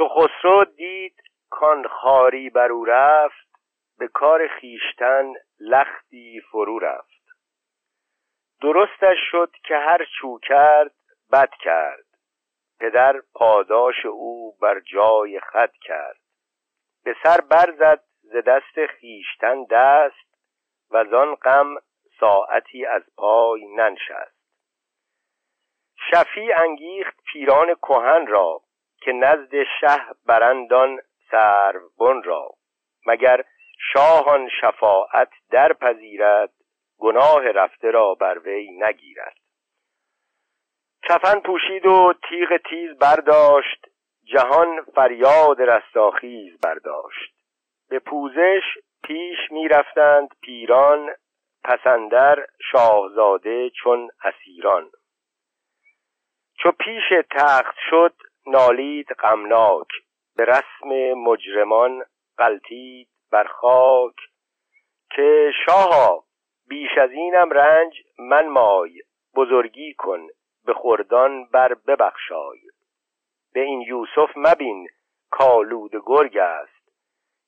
چو خسرو دید کان خاری بر او رفت به کار خیشتن لختی فرو رفت. درستش شد که هر چو کرد بد کرد. پدر پاداش او بر جای خط کرد. به سر برزد ز دست خیشتن دست و آن غم ساعتی از پای ننشست. شفی انگیخت پیران کهن را که نزد شه برندان بن را مگر شاهان شفاعت در پذیرد گناه رفته را بر وی نگیرد. کفن پوشید و تیغ تیز برداشت جهان فریاد رستاخیز برداشت. به پوزش پیش می‌رفتند پیران پسندر شاهزاده چون اسیران. چو پیش تخت شد نالید غمناک به رسم مجرمان قلتید بر خاک. که شاها بیش از اینم رنج من مای بزرگی کن به خردان بر ببخشای. به این یوسف مبین کالود گرگ است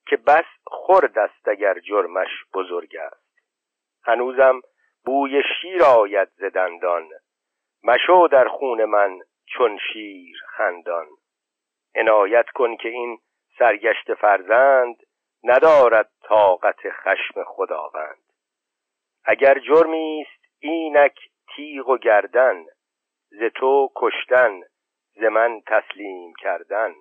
که بس خرد است اگر جرمش بزرگ است. هنوزم بوی شیر آید ز مشو در خون من چون شیر خندان. عنایت کن که این سرگشت فرزند ندارد طاقت خشم خداوند. اگر جرمی است اینک تیغ و گردن ز تو کشتن ز من تسلیم کردن.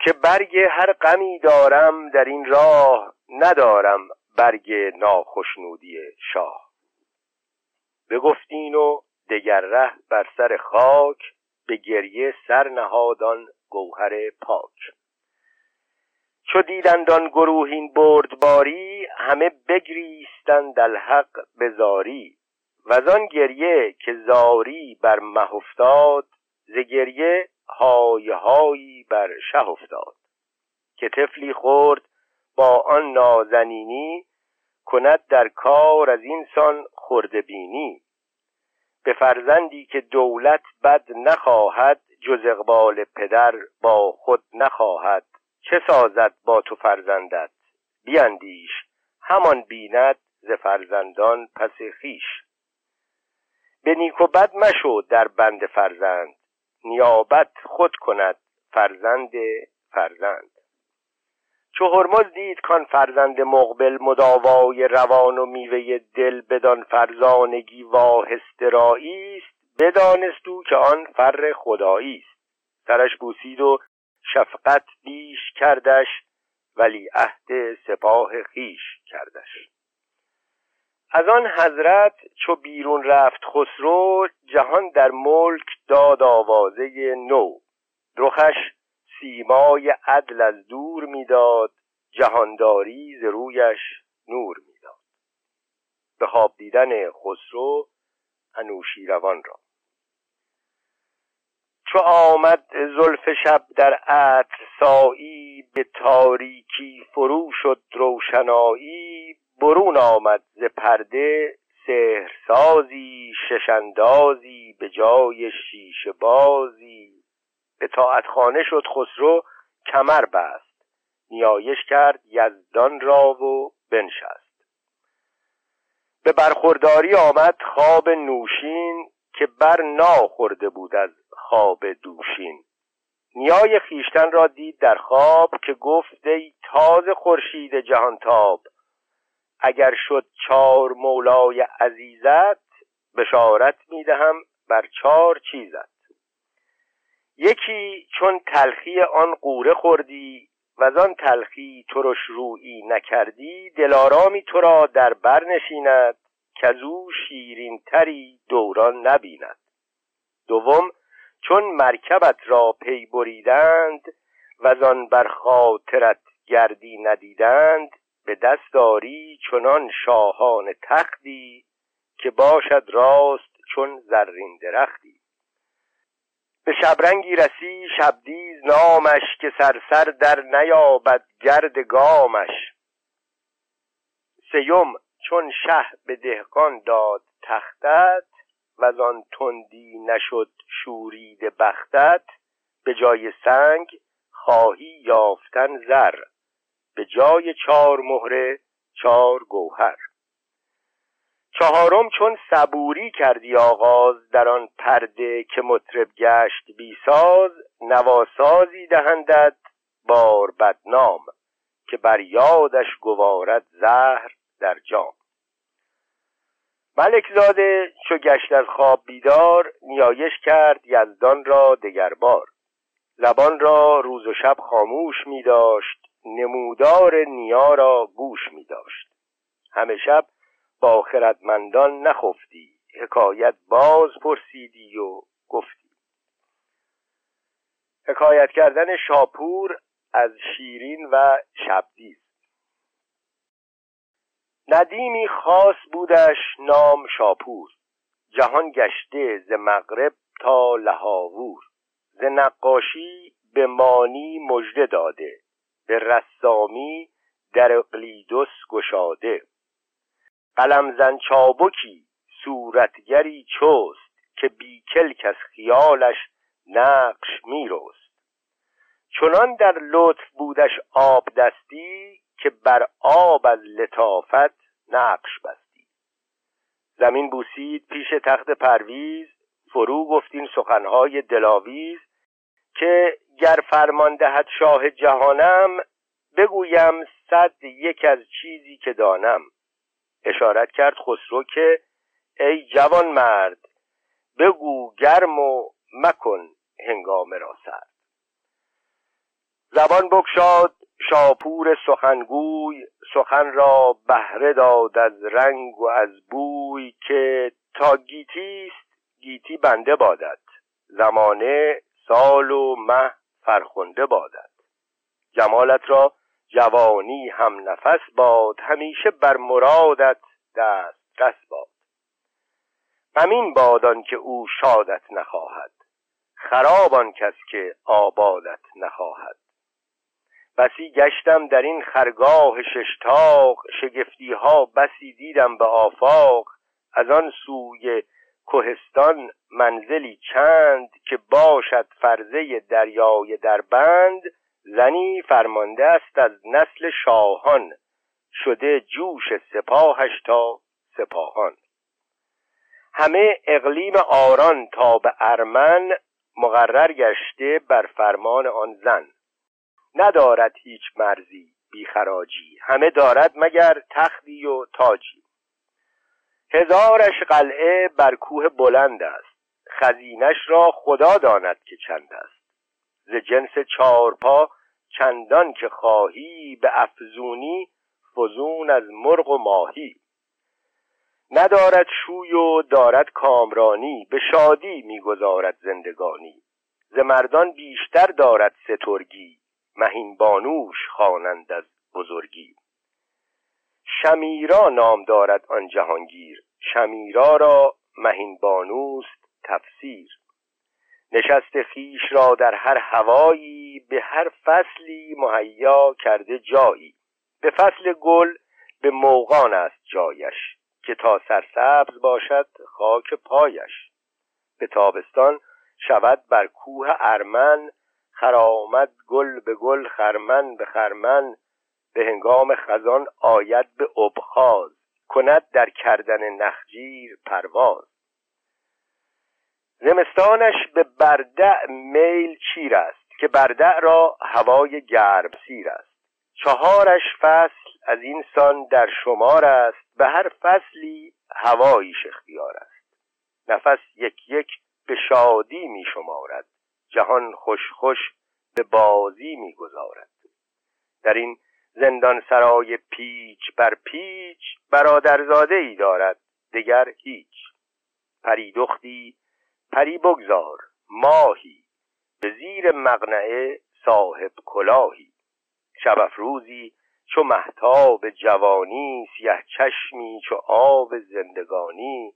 که برگ هر غمی دارم در این راه ندارم برگ ناخشنودی شاه. بگفتین و دگر ره بر سر خاک به گریه سر نهادان گوهر پاک. چو دیدندان گروهین بردباری همه بگریستند الحق به زاری. وزان گریه که زاری بر مه افتاد ز گریه های هایی بر شه افتاد. که طفلی خورد با آن نازنینی کند در کار از این سان بینی. به فرزندی که دولت بد نخواهد جز اقبال پدر با خود نخواهد. چه سازد با تو فرزندت؟ بیاندیش همان بیند ز فرزندان پس خیش به نیک و بد مشو در بند فرزند. نیابت خود کند فرزند فرزند. چو هرمز دید کان فرزند مقبل مداوای روان و میوه دل بدان فرزانگی واهسترایی است بدانست او که آن فر خدایی است سرش بوسید و شفقت بیش کردش ولی عهد سپاه خیش کردش. از آن حضرت چو بیرون رفت خسرو جهان در ملک داد آوازه نو. رخش سیمای عدل از دور می‌داد جهانداری ز رویش نور می‌داد. به خواب دیدن خسرو انوشیروان را. چو آمد زلف شب در عطر سایی به تاریکی فرو شد روشنایی. برون آمد ز پرده سحرسازی ششندازی به جای شیشه بازی. به خانه شد خسرو کمر بست. نیایش کرد یزدان را و بنشست. به برخورداری آمد خواب نوشین که بر ناخورده بود از خواب دوشین. نیای خیشتن را دید در خواب که گفت ای تازه خورشید جهانتاب اگر شد چار مولای عزیزت بشارت می‌دهم بر چار چیزت. یکی چون تلخی آن قوره خوردی و آن تلخی ترش رویی نکردی دلارامی تو را در بر نشیند که او شیرین تری دوران نبیند. دوم چون مرکبت را پی بریدند و آن بر خاطرت گردی ندیدند به دست داری چنان شاهان تختی که باشد راست چون زرین درختی. به شبرنگی رسی شبدیز نامش که سرسر در نیابد گرد گامش. سیم چون شه به دهقان داد تختت و آن تندی نشد شورید بختت به جای سنگ خواهی یافتن زر به جای چهار مهره چهار گوهر. چهارم چون صبوری کردی آغاز در آن پرده که مطرب گشت بیساز نواسازی دهندت بار بدنام که بر یادش گوارد زهر در جام. ملک زاده چو گشت از خواب بیدار نیایش کرد یزدان را دگربار. لبان را روز و شب خاموش می داشت نمودار نیا را گوش می داشت همه شب با خردمندان نخفتی. حکایت باز پرسیدی و گفتی. حکایت کردن شاپور از شیرین و شبدیز. ندیمی خاص بودش نام شاپور. جهان گشته ز مغرب تا لهاوور. ز نقاشی به مانی مژده داده. به رسامی در اقلیدس گشاده. قلمزن چابکی صورتگری چست که بیکلک از خیالش نقش میرست. چنان در لطف بودش آب دستی که بر آب از لطافت نقش بستی. زمین بوسید پیش تخت پرویز فرو گفتین سخنهای دلاویز که گر فرمان دهد شاه جهانم بگویم صد یک از چیزی که دانم. اشارت کرد خسرو که ای جوان مرد بگو گرم و مکن هنگام را سرد زبان بگشاد شاپور سخنگوی سخن را بهره داد از رنگ و از بوی که تا گیتی است گیتی بنده بادد. زمانه سال و مه فرخنده بادد. جمالت را جوانی هم نفس باد همیشه بر مرادت دست رس باد. همین بادان که او شادت نخواهد خرابان کس که آبادت نخواهد. بسی گشتم در این خرگاه ششتاق شگفتی ها بسی دیدم به آفاق. از آن سوی کوهستان منزلی چند که باشد فرزه دریای در بند. زنی فرمانده است از نسل شاهان. شده جوش سپاهش تا سپاهان. همه اقلیم آران تا به ارمن مقرر گشته بر فرمان آن زن. ندارد هیچ مرزی بیخراجی همه دارد مگر تختی و تاجی. هزارش قلعه بر کوه بلند است. خزینش را خدا داند که چند است. ز جنس چارپا چندان که خواهی به افزونی فزون از مرغ و ماهی. ندارد شوی و دارد کامرانی به شادی می‌گذارد زندگانی. ز مردان بیشتر دارد سترگی مهین بانوش خوانند از بزرگی. شمیرا نام دارد آن جهانگیر شمیرا را مهین بانوست تفسیر. نشست خیش را در هر هوایی به هر فصلی مهیا کرده جایی. به فصل گل به موغان است جایش که تا سرسبز باشد خاک پایش. به تابستان شود بر کوه ارمن خرامد گل به گل خرمن به خرمن. به هنگام خزان آید به ابخاز کند در کردن نخجیر پرواز. زمستانش به بردع میل چیر است که بردع را هوای گرم سیر است. چهارش فصل از این سان در شمار است به هر فصلی هوایش اختیار است. نفس یک یک به شادی می شمارد جهان خوش خوش به بازی می گذارد. در این زندان سرای پیچ بر پیچ برادرزاده ای دارد دگر هیچ. پری دختی پری بگذار ماهی به زیر مغنعه صاحب کلاهی. شب افروزی چو محتاب جوانی سیه چشمی چو آب زندگانی.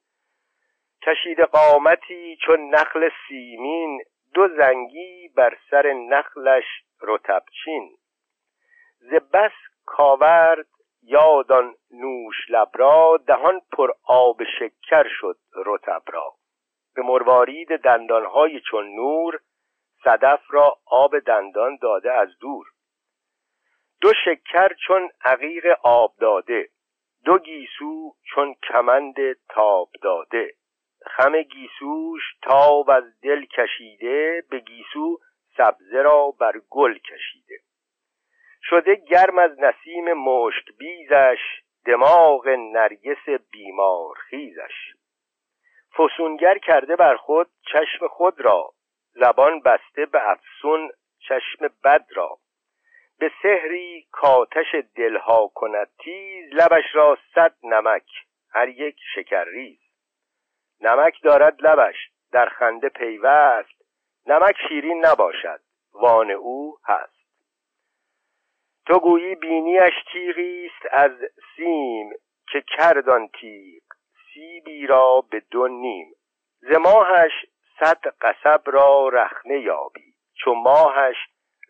کشید قامتی چو نخل سیمین دو زنگی بر سر نخلش رتبچین ز بس کاورد یادان نوش لبرا دهان پر آب شکر شد رتب را. به مروارید دندانهای چون نور صدف را آب دندان داده از دور. دو شکر چون عقیق آب داده دو گیسو چون کمند تاب داده. خم گیسوش تاب از دل کشیده به گیسو سبزه را بر گل کشیده. شده گرم از نسیم مشک بیزش دماغ نرگس بیمار خیزش. فسونگر کرده بر خود چشم خود را زبان بسته به افسون چشم بد را. به سحری کاتش دلها کند تیز لبش را صد نمک هر یک شکرریز نمک دارد لبش در خنده پیوست نمک شیرین نباشد وان او هست. تو گویی بینیش تیغی است از سیم که کردان تیغ. سیبی را به دو نیم. ز ماهش صد قصب را رخنه یابی چو ماهش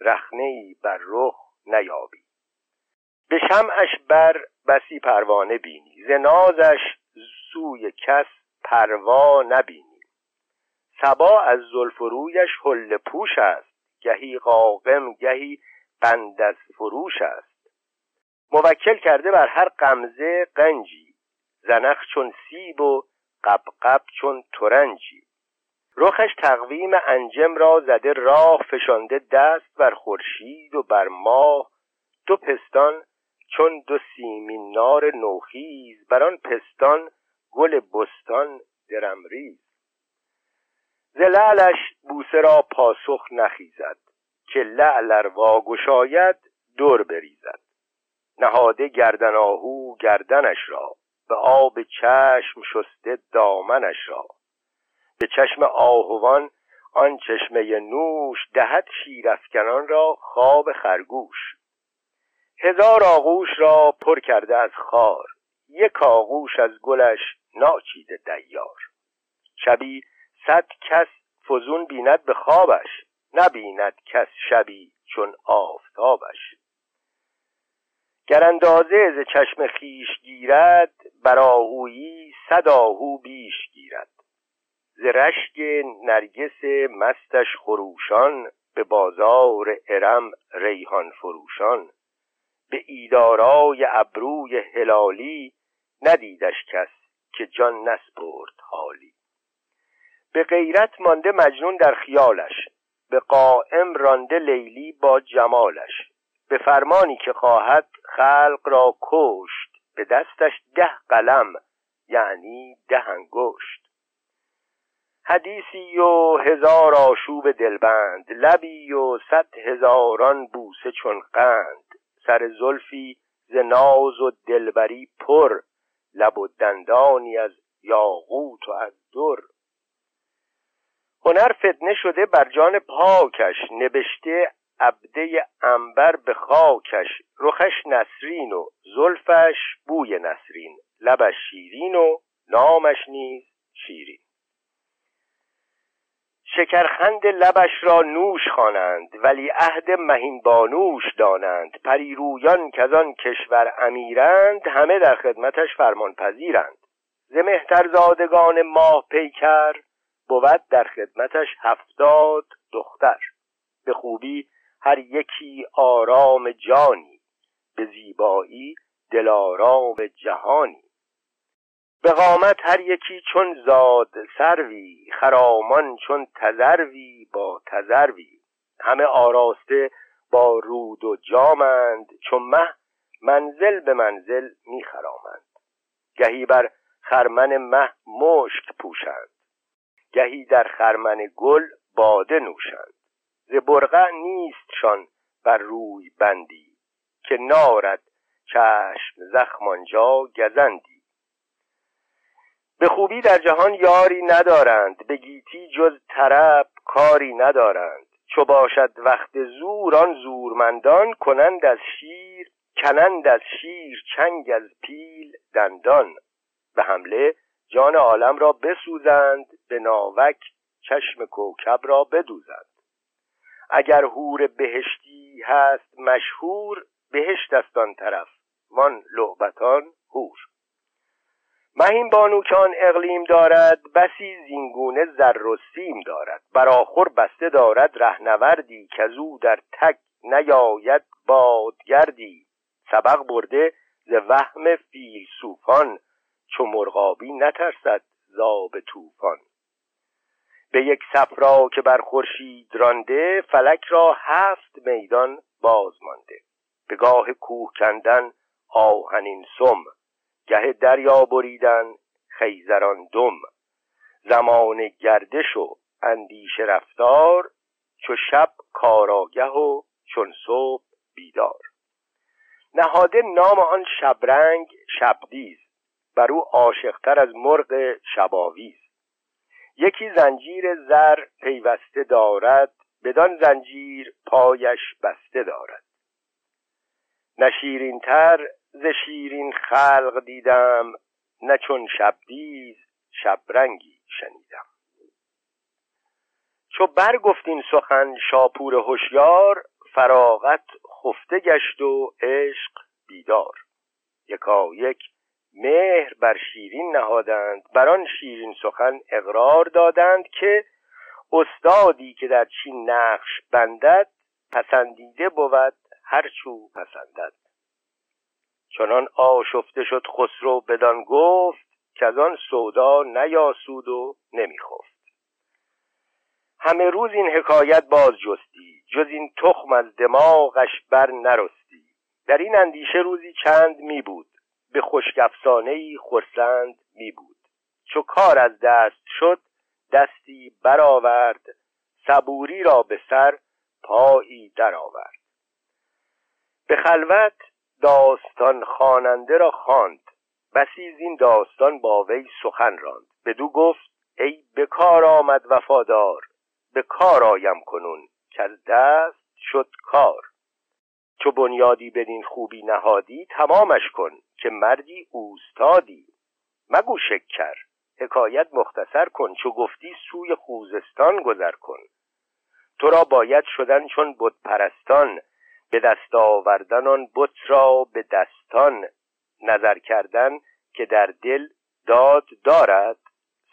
رخنه ای بر رخ نیابی. به شمعش بر بسی پروانه بینی ز نازش سوی کس پروا نبینی. سبا از زلف رویش حل پوش است گهی قاقم گهی بند از فروش است. موکل کرده بر هر قمزه قنجی زنخ چون سیب و قبقب چون ترنجی. رخش تقویم انجم را زده راه فشانده دست بر خورشید و بر ماه. دو پستان چون دو سیمین نار نوخیز بر آن پستان گل بستان درمریز. ز لعلش بوسه را پاسخ نخیزد که لعل واگشاید دور بریزد. نهاده گردن آهو گردنش را. به آب چشم شسته دامنش را. به چشم آهوان آن چشمه نوش دهد شیرافکنان را خواب خرگوش. هزار آغوش را پر کرده از خار یک آغوش از گلش ناچیده دیار. شبی صد کس فزون بیند به خوابش نبیند کس شبی چون آفتابش. گر اندازه ز چشم خیش گیرد بر آهویی صد آهو بیش گیرد. ز رشک نرگس مستش خروشان به بازار ارم ریحان فروشان. به ایدارای ابروی هلالی ندیدش کس که جان نسپرد حالی. به غیرت مانده مجنون در خیالش به قائم رانده لیلی با جمالش. به فرمانی که خواهد خلق را کشت به دستش ده قلم یعنی ده انگشت. حدیثی و هزار آشوب دلبند لبی و صد هزاران بوسه چون قند. سر زلفی ز ناز و دلبری پر لب و دندانی از یاقوت و از در. هنر فتنه شده بر جان پاکش نبشته عبده انبر به خاکش رخش نسرین و زلفش بوی نسرین لبش شیرین و نامش نیز شیرین. شکرخند لبش را نوش خوانند ولی عهد مهین بانوش دانند. پریرویان که آن کشور امیرند همه در خدمتش فرمان پذیرند ز مهترزادگان ماه پیکر بود در خدمتش هفتاد دختر. به خوبی هر یکی آرام جانی به زیبایی دلارام جهانی. به قامت هر یکی چون زاد سروی خرامان چون تذروی با تذروی. همه آراسته با رود و جامند چون مه منزل به منزل میخرامند. گهی بر خرمن مه مشک پوشند. گهی در خرمن گل باده نوشند. ز برقع نیستشان بر روی بندی که نارد چشم زخمانجا گزندی. به خوبی در جهان یاری ندارند به گیتی جز طرب کاری ندارند. چو باشد وقت زور آن زورمندان کنند از شیر کنند از شیر چنگ از پیل دندان. به حمله جان عالم را بسوزند به ناوک چشم کوکب را بدوزند. اگر هور بهشتی هست مشهور بهشت است آن طرف. وان لعبتان هور مهین بانو که آن اقلیم دارد بسی زینگونه زر و سیم دارد. براخور بسته دارد رهنوردی که او در تک نیاید بادگردی. سبق برده ز وهم فیلسوفان چو مرغابی نترسد زاب طوفان. به یک صفرا که بر خورشید رانده فلک را هفت میدان باز مانده. به گاه کوه کندن آهنین سم گه دریا بریدن خیزران دم. زمان گردش و اندیشه رفتار چو شب کاراگه و چون صبح بیدار. نهاده نام آن شبرنگ شبدیز بر او عاشقتر از مرغ شباویز. یکی زنجیر زر پیوسته دارد بدان زنجیر پایش بسته دارد. نه تر ز شیرین خلق دیدم نه چون شبدیز شبرنگی شنیدم. چو برگفتین سخن شاپور هوشیار فراغت خفته گشت و عشق بیدار. یکا یک مهر بر شیرین نهادند. بر آن شیرین سخن اقرار دادند که استادی که در چین نقش بندد پسندیده بود هر چو پسندد. چنان آشفته شد خسرو بدان گفت که از آن سودا نیاسود و نمیخفت. همه روز این حکایت باز جستی جز این تخم از دماغش بر نرستی. در این اندیشه روزی چند می بود. به خشک افسانه ای خرسند می بود چو کار از دست شد دستی برآورد صبوری را به سر پایی درآورد. به خلوت داستان خواننده را خواند. بسی این داستان با وی سخن راند. بدو گفت ای به کار آمد وفادار به کار آیم کنون که دست شد کار. چو بنیادی بدین خوبی نهادی تمامش کن که مردی اوستادی. مگو شکر حکایت مختصر کن چو گفتی سوی خوزستان گذر کن. تو را باید شدن چون بت پرستان به دست آوردن آن بت را به دستان. نظر کردن که در دل داد دارد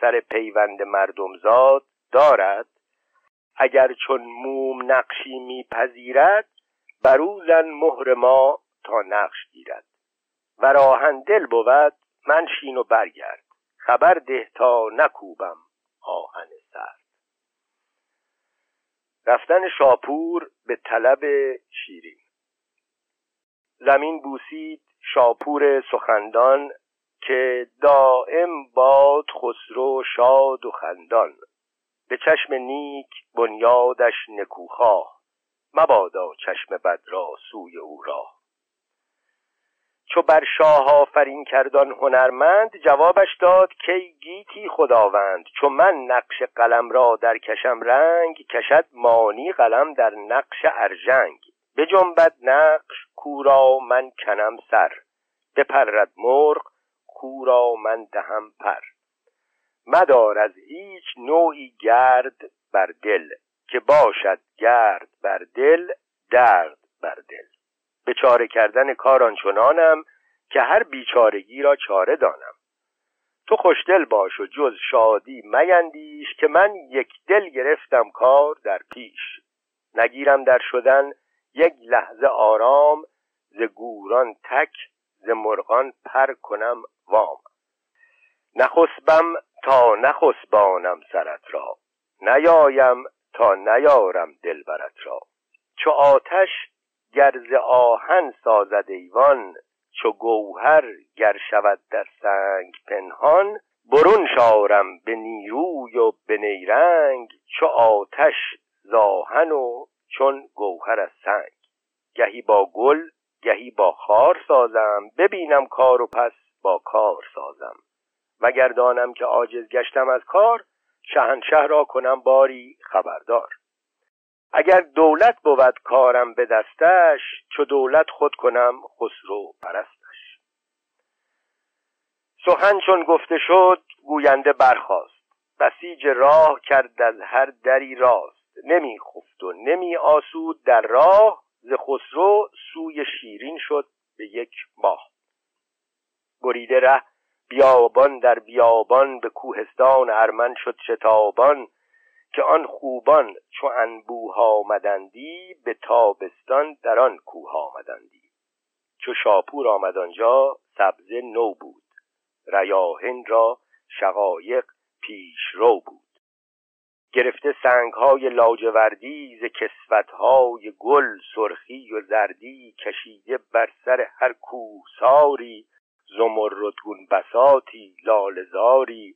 سر پیوند مردم زاد دارد. اگر چون موم نقشی میپذیرد بر او زن مهر ما تا نقش گیرد. و راهن دل بود من شین و برگرد. خبر ده تا نکوبم آهن سرد. رفتن شاپور به طلب شیرین. زمین بوسید شاپور سخندان که دائم باد خسرو شاد و خندان. به چشم نیک بنیادش نکوخواه. مبادا چشم بد را سوی او راه چو بر شاه آفرین کردان هنرمند جوابش داد کی گیتی خداوند چو من نقش قلم را در کشم رنگ کشد مانی قلم در نقش ارژنگ. جنبت نقش کورا من کنم سر. بپرد مرغ کورا من دهم پر. مدار از هیچ نوعی گرد بر دل. که باشد گرد بر دل درد بر دل. به چاره کردن کار آنچنانم که هر بیچارگی را چاره دانم. تو خوشدل باش و جز شادی میندیش که من یک دل گرفتم کار در پیش. نگیرم در شدن یک لحظه آرام ز گوران تک ز مرغان پر کنم وام. نخسبم تا نخسبانم سرت را. نیایم تا نیارم دلبرت را. چو آتش گرز آهن سازد ایوان چو گوهر گر شود در سنگ پنهان برون شارم به نیروی و به نیرنگ چو آتش زاهن و چون گوهر از سنگ. گهی با گل گهی با خار سازم ببینم کار و پس با کار سازم. وگر دانم که عاجز گشتم از کار شهنشه را کنم باری خبردار. اگر دولت بود کارم به دستش چو دولت خود کنم خسرو پرستش. سخن چون گفته شد گوینده برخاست. بسیج راه کرد از هر دری راست. نمی خفت و نمی آسود در راه. ز خسرو سوی شیرین شد به یک ماه. بریده ره بیابان در بیابان به کوهستان ارمن شد شتابان که آن خوبان چو انبوه آمدندی به تابستان در آن کوه آمدندی. چو شاپور آمد آنجا سبزه نو بود. ریاهن را شقایق پیش رو بود. گرفته سنگ های لاجوردی ز کسفت های گل سرخی و زردی کشیده بر سر هر کوه ساری زمردگون بساتی لالزاری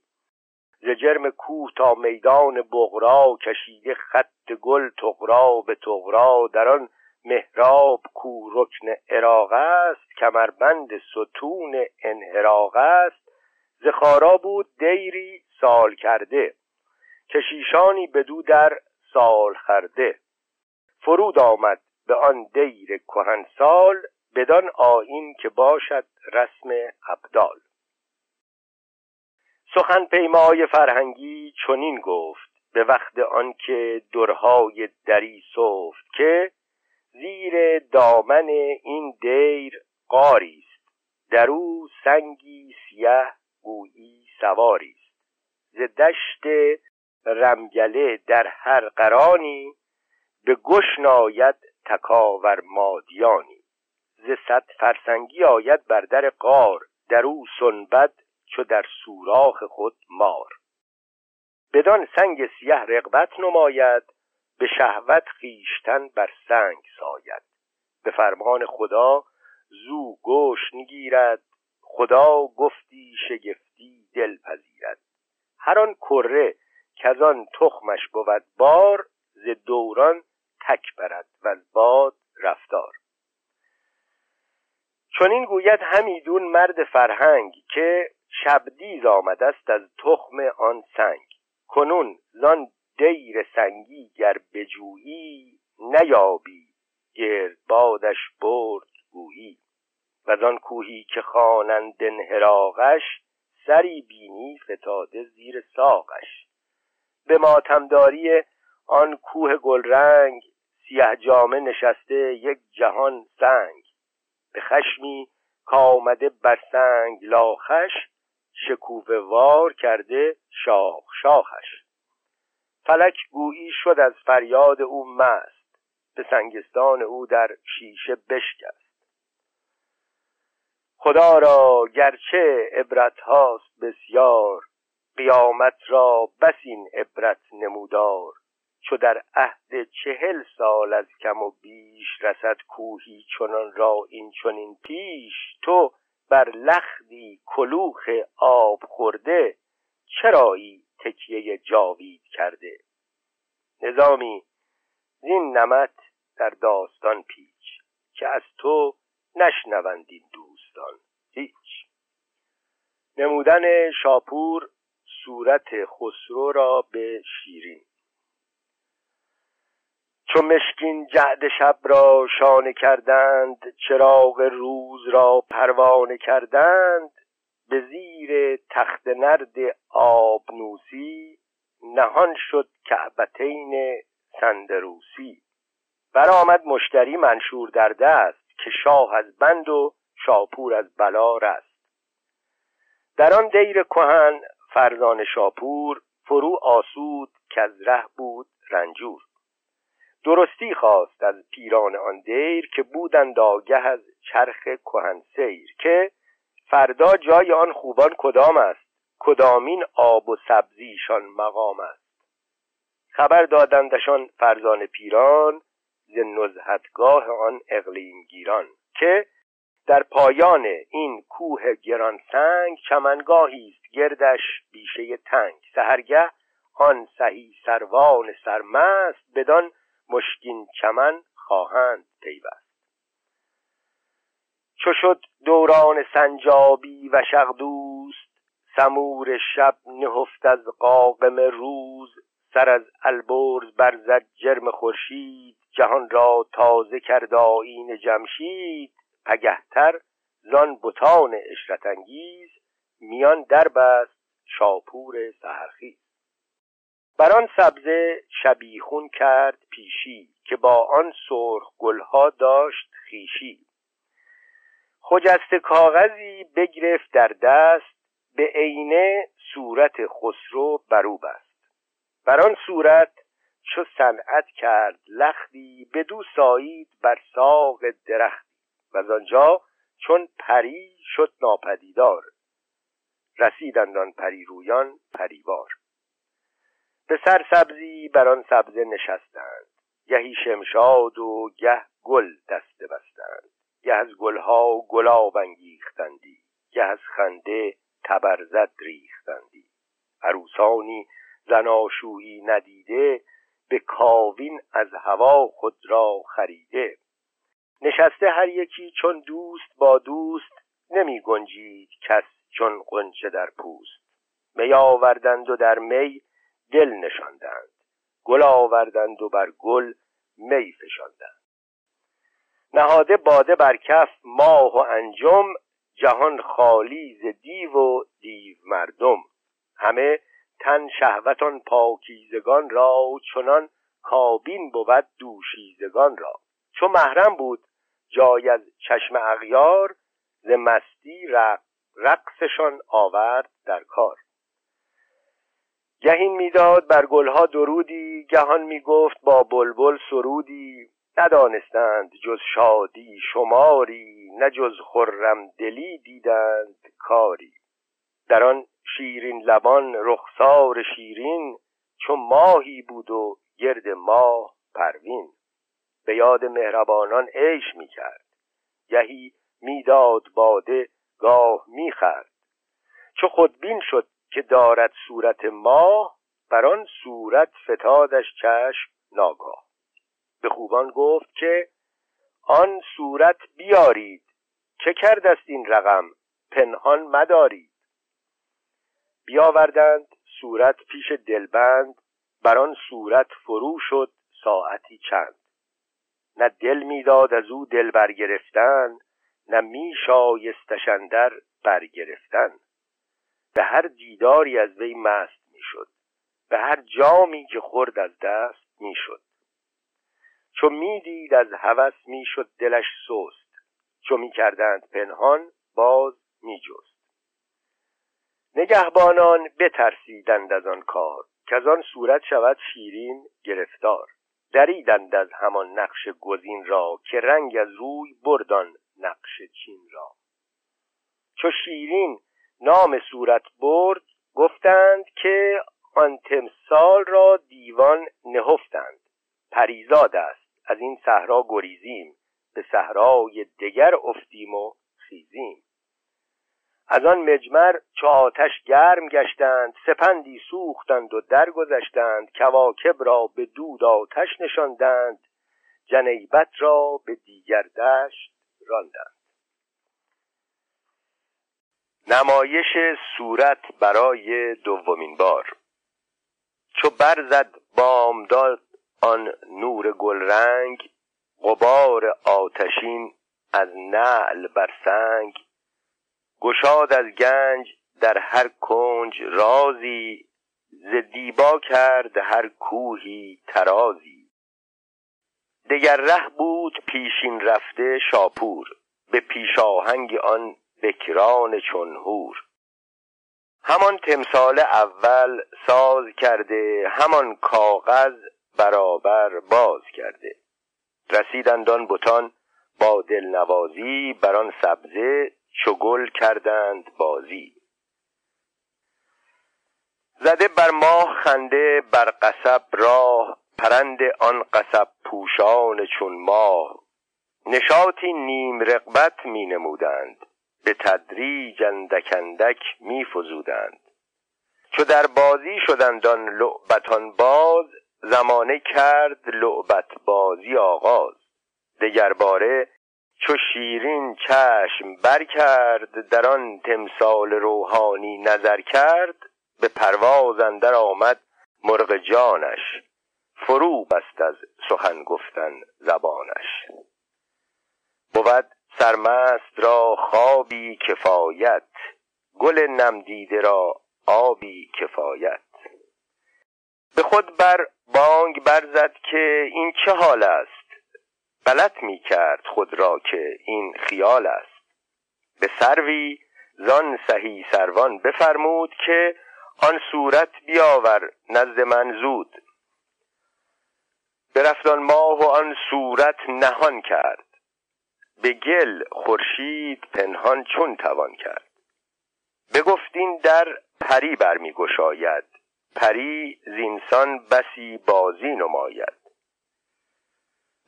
ز جرم کوه تا میدان بغرا کشیده خط گل تغرا به تغرا در آن محراب کو رکن عراق است کمربند ستون انحراق است. زخارا بود دیری سال کرده کشیشانی بدو در سال خرده. فرود آمد به آن دیر کهن سال بدان آین که باشد رسم ابدال. سخن پیمای فرهنگی چنین گفت به وقت آنکه درهای دری سفت که زیر دامن این دیر قاری است. در او سنگی سیه گویی سواری است. ز دشت رمگله در هر قرانی به گش ناید تکاور مادیانی. ز صد فرسنگی آید بر در قار در او سنبد چو در سوراخ خود مار. بدان سنگ سیه رقبت نماید به شهوت خیشتن بر سنگ ساید. به فرمان خدا زو گوش نگیرد خدا گفتی شگفتی دل پذیرد. هر آن کره که آن تخمش بود بار ز دوران تک برد و باد رفتار. چون این گوید همیدون مرد فرهنگ که شبدیز آمده است از تخم آن سنگ. کنون زان دیر سنگی گر بجویی نیابی بادش برد گویی. و آن کوهی که خوانند انحراقش سری بینی فتاده زیر ساقش. به ماتمداری آن کوه گلرنگ سیه جامه نشسته یک جهان سنگ. به خشمی کامده بر سنگ لاخش شکوفه وار کرده شاخ شاخش. فلک گویی شد از فریاد او مست به سنگستان او در شیشه بشکست. خدا را گرچه عبرت هاست بسیار قیامت را بس این عبرت نمودار. چو در عهد چهل سال از کم و بیش رسد کوهی چنان را این چنین پیش تو بر لخدی کلوخ آب خورده چرایی تکیه جاوید کرده؟ نظامی زین نمت در داستان پیچ که از تو نشنوند این دوستان هیچ. نمودن شاپور صورت خسرو را به شیرین. چو مشکین جعد شب را شانه کردند چراغ روز را پروانه کردند به زیر تخت نرد آبنوسی نهان شد کعبتین سندروسی. برآمد مشتری منشور در دست که شاه از بند و شاپور از بلا رست. در آن دیر کهن فرزان شاپور فرو آسود که از ره بود رنجور. درستی خواست از پیران آن دیر که بودند آگه از چرخ کهن سیر که فردا جای آن خوبان کدام است؟ کدامین آب و سبزیشان مقام است؟ خبر دادندشان فرزان پیران ز نزهتگاه آن اقلیم گیران که در پایان این کوه گران سنگ چمنگاهی است گردش بیشه تنگ. سهرگه آن سهی سروان سرمست بدان مشکین چمن خواهند پیوست. چو شد دوران سنجابی و شغدوست سمور شب نهفت از قاقم روز. سر از البرز برزد جرم خورشید جهان را تازه کرد آیین جمشید. پگهتر زان بتان اشرت انگیز میان دربست شاپور سهرخیز بر آن سبزه شبیخون کرد پیشی که با آن سرخ گلها داشت خیشی خجست کاغذی بگرفت در دست به عینه صورت خسرو برو بست. بر آن صورت چو صنعت کرد لختی بدو سایید بر ساق درختی. و از آنجا چون پری شد ناپدیدار. رسیدند آن پری رویان پریوار. به سر سبزی بر آن سبزه نشستند. گهی شمشاد و گه گل دسته بستند. گه از گلها گلاب انگیختندی. گه از خنده تبرزد ریختندی. عروسانی زناشویی ندیده به کاوین از هوا خود را خریده. نشسته هر یکی چون دوست با دوست نمی گنجید کس چون قنچه در پوست. می آوردند و در می دل نشاندند. گل آوردند و بر گل می فشاندند. نهاده باده بر کف ماه و انجم جهان خالی ز دیو و دیو مردم. همه تن شهوتان پاکیزگان را چنان کابین بود دوشیزگان را. چو محرم بود جای از چشم اغیار ز مستی رقصشان آورد در کار. گهین می‌داد بر گلها درودی گهان می‌گفت با بلبل سرودی. ندانستند جز شادی شماری نه جز خرم دلی دیدند کاری. در آن شیرین لبان رخسار شیرین چون ماهی بود و گرد ماه پروین. به یاد مهربانان عیش می‌کرد. گهی می‌داد باده گاه می‌خرد چو خودبین شد که دارد صورت ماه بر آن صورت فتادش چشم ناگاه. به خوبان گفت که آن صورت بیارید. چه کرد است این رقم؟ پنهان مدارید. بیاوردند صورت پیش دلبند بر آن صورت فرو شد ساعتی چند. نه دل می‌داد از او دل برگرفتن نه می شایستشندر برگرفتن. به هر دیداری از وی مست می‌شد. به هر جامی که خورد از دست می‌شد. چو می‌دید از هوس می‌شد دلش سست. چو می‌کردند پنهان باز میجست. نگهبانان بترسیدند از آن کار که از آن صورت شود شیرین گرفتار. دریدند از همان نقش گزین را که رنگ از روی بردان نقش چین را. چو شیرین نام صورت برد گفتند که آن تمثال را دیوان نهفتند. پریزاد است. از این صحرا گریزیم. به صحرای دگر افتیم و خیزیم. از آن مجمر چو آتش گرم گشتند سپندی سوختند و درگذشتند. کواکب را به دود آتش نشاندند. جنیبت را به دیگر دشت راندند. نمایش صورت برای دومین بار. چو برزد بامداد آن نور گلرنگ غبار آتشین از نعل بر سنگ. گشاد از گنج در هر کنج رازی ز دیبا کرد هر کوهی ترازی دگر ره بود پیشین رفته شاپور به پیشاهنگ آن بکران چون هور همان تمثال اول ساز کرده همان کاغذ برابر باز کرده. رسیدند آن بتان با دلنوازی بر آن سبزه چو گل کردند بازی. زده بر ماه خنده بر قصب راه پرند آن قصب پوشان چون ماه. نشاطی نیم رقبت می نمودند. به تدریج اندک اندک می فزودند چو در بازی شدند آن لعبتان باز زمانه کرد لعبت بازی آغاز. دگر باره چو شیرین چشم بر کرد در آن تمثال روحانی نظر کرد به پرواز اندر آمد مرغ جانش. فرو بست از سخن گفتن زبانش. بود سرمست را خوابی کفایت گل نمدیده را آبی کفایت. به خود بر بانگ برزد که این چه حال است؟ غلط می کرد خود را که این خیال است. به سروی زان سهی سروان بفرمود که آن صورت بیاور نزد من زود. برفت آن ماه و آن صورت نهان کرد. به گل خورشید پنهان چون توان کرد. بگفتین در پری برمی گشاید پری زینسان بسی بازی نماید.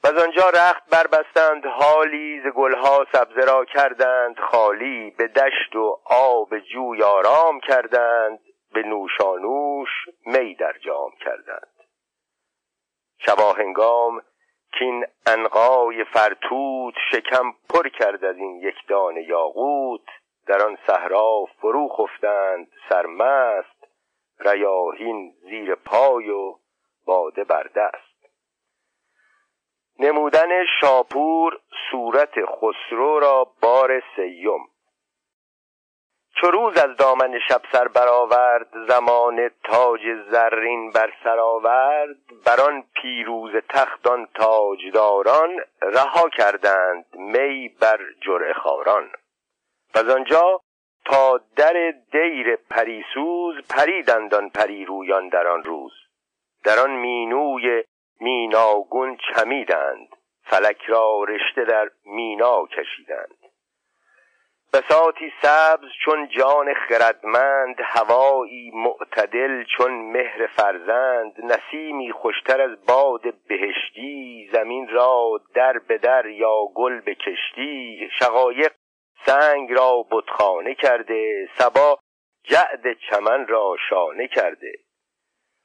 و آنجا رخت بربستند حالی ز گلها سبزه را کردند خالی به دشت و آب جوی آرام کردند به نوشانوش می در جام کردند. شباهنگام کین انقای فرتوت شکم پر کرد از این یک دانه یاقوت. در آن صحرا فرو خفتند سرمست. ریاهین زیر پای و باده بر دست. نمودن شاپور صورت خسرو را بار سیم. چو روز از دامن شب سر برآورد زمان تاج زرین بر سر آورد. بر آن پیروز تختان تاجداران رها کردند می بر جرعه خاران و آنجا تا در دیر پریسوز پریدند آن پریرویان در آن روز. در آن مینوی میناگون چمیدند فلک را رشته در مینا کشیدند. بساتی سبز چون جان خردمند هوایی معتدل چون مهر فرزند نسیمی خوشتر از باد بهشتی زمین را در به در یا گل به کشتی شقایق سنگ را بتخانه کرده سبا جعد چمن را شانه کرده.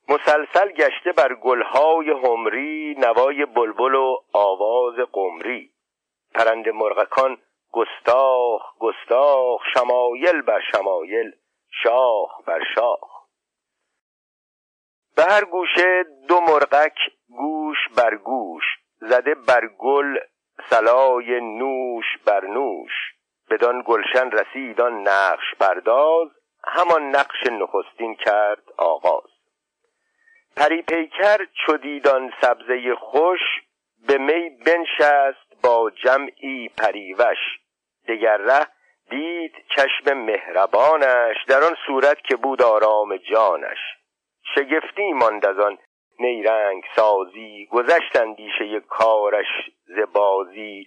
مسلسل گشته بر گلهای همری نوای بلبل و آواز قمری. پرند مرغکان گستاخ گستاخ شمایل بر شمایل شاخ بر شاخ. به هر گوشه دو مرغک گوش بر گوش زده بر گل سلای نوش بر نوش. بدان گلشن رسید آن نقش برداز همان نقش نخستین کرد آغاز. پری پیکر چو دیدان سبزه خوش به می بنشست با جمعی پریوش. دگر ره دید چشم مهربانش در آن صورت که بود آرام جانش. شگفتی ماند از آن نیرنگ سازی گذشت اندیشه کارش زبازی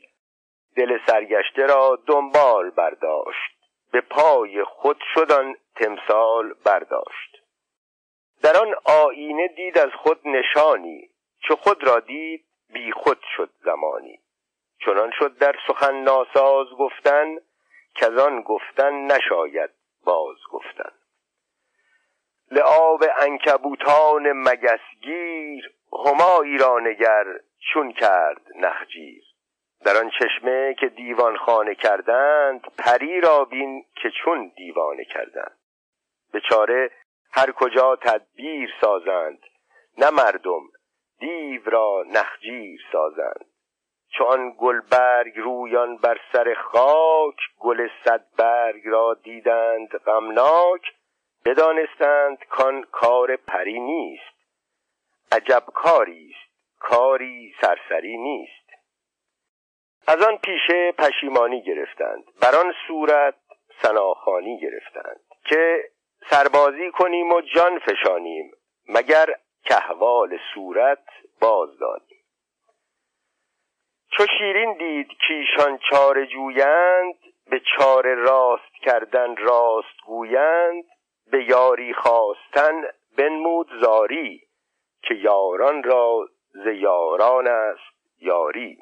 دل سرگشته را دنبال برداشت. به پای خود شدن تمثال برداشت. در آن آینه دید از خود نشانی. چو خود را دید بی خود شد زمانی. چنان شد در سخن ناساز گفتن که آن گفتن نشاید باز گفتن. لعاب انکبوتان مگسگیر همایی را نگر چون کرد نخجیر. در آن چشمه که دیوان خانه کردند پری را بین که چون دیوانه کردند. به چاره هر کجا تدبیر سازند نه مردم دیو را نخجیر سازند. چون گلبرگ رویان بر سر خاک گل صد برگ را دیدند غمناک بدانستند کان کار پری نیست عجب کاری است کاری سرسری نیست. از آن پیشه پشیمانی گرفتند بر آن صورت سناخانی گرفتند که سربازی کنیم و جان فشانیم مگر کهوال صورت باز دادیم چو شیرین دید کیشان چار جویند به چار راست کردن راست گویند به یاری خواستن بنمود زاری که یاران را ز یاران است یاری.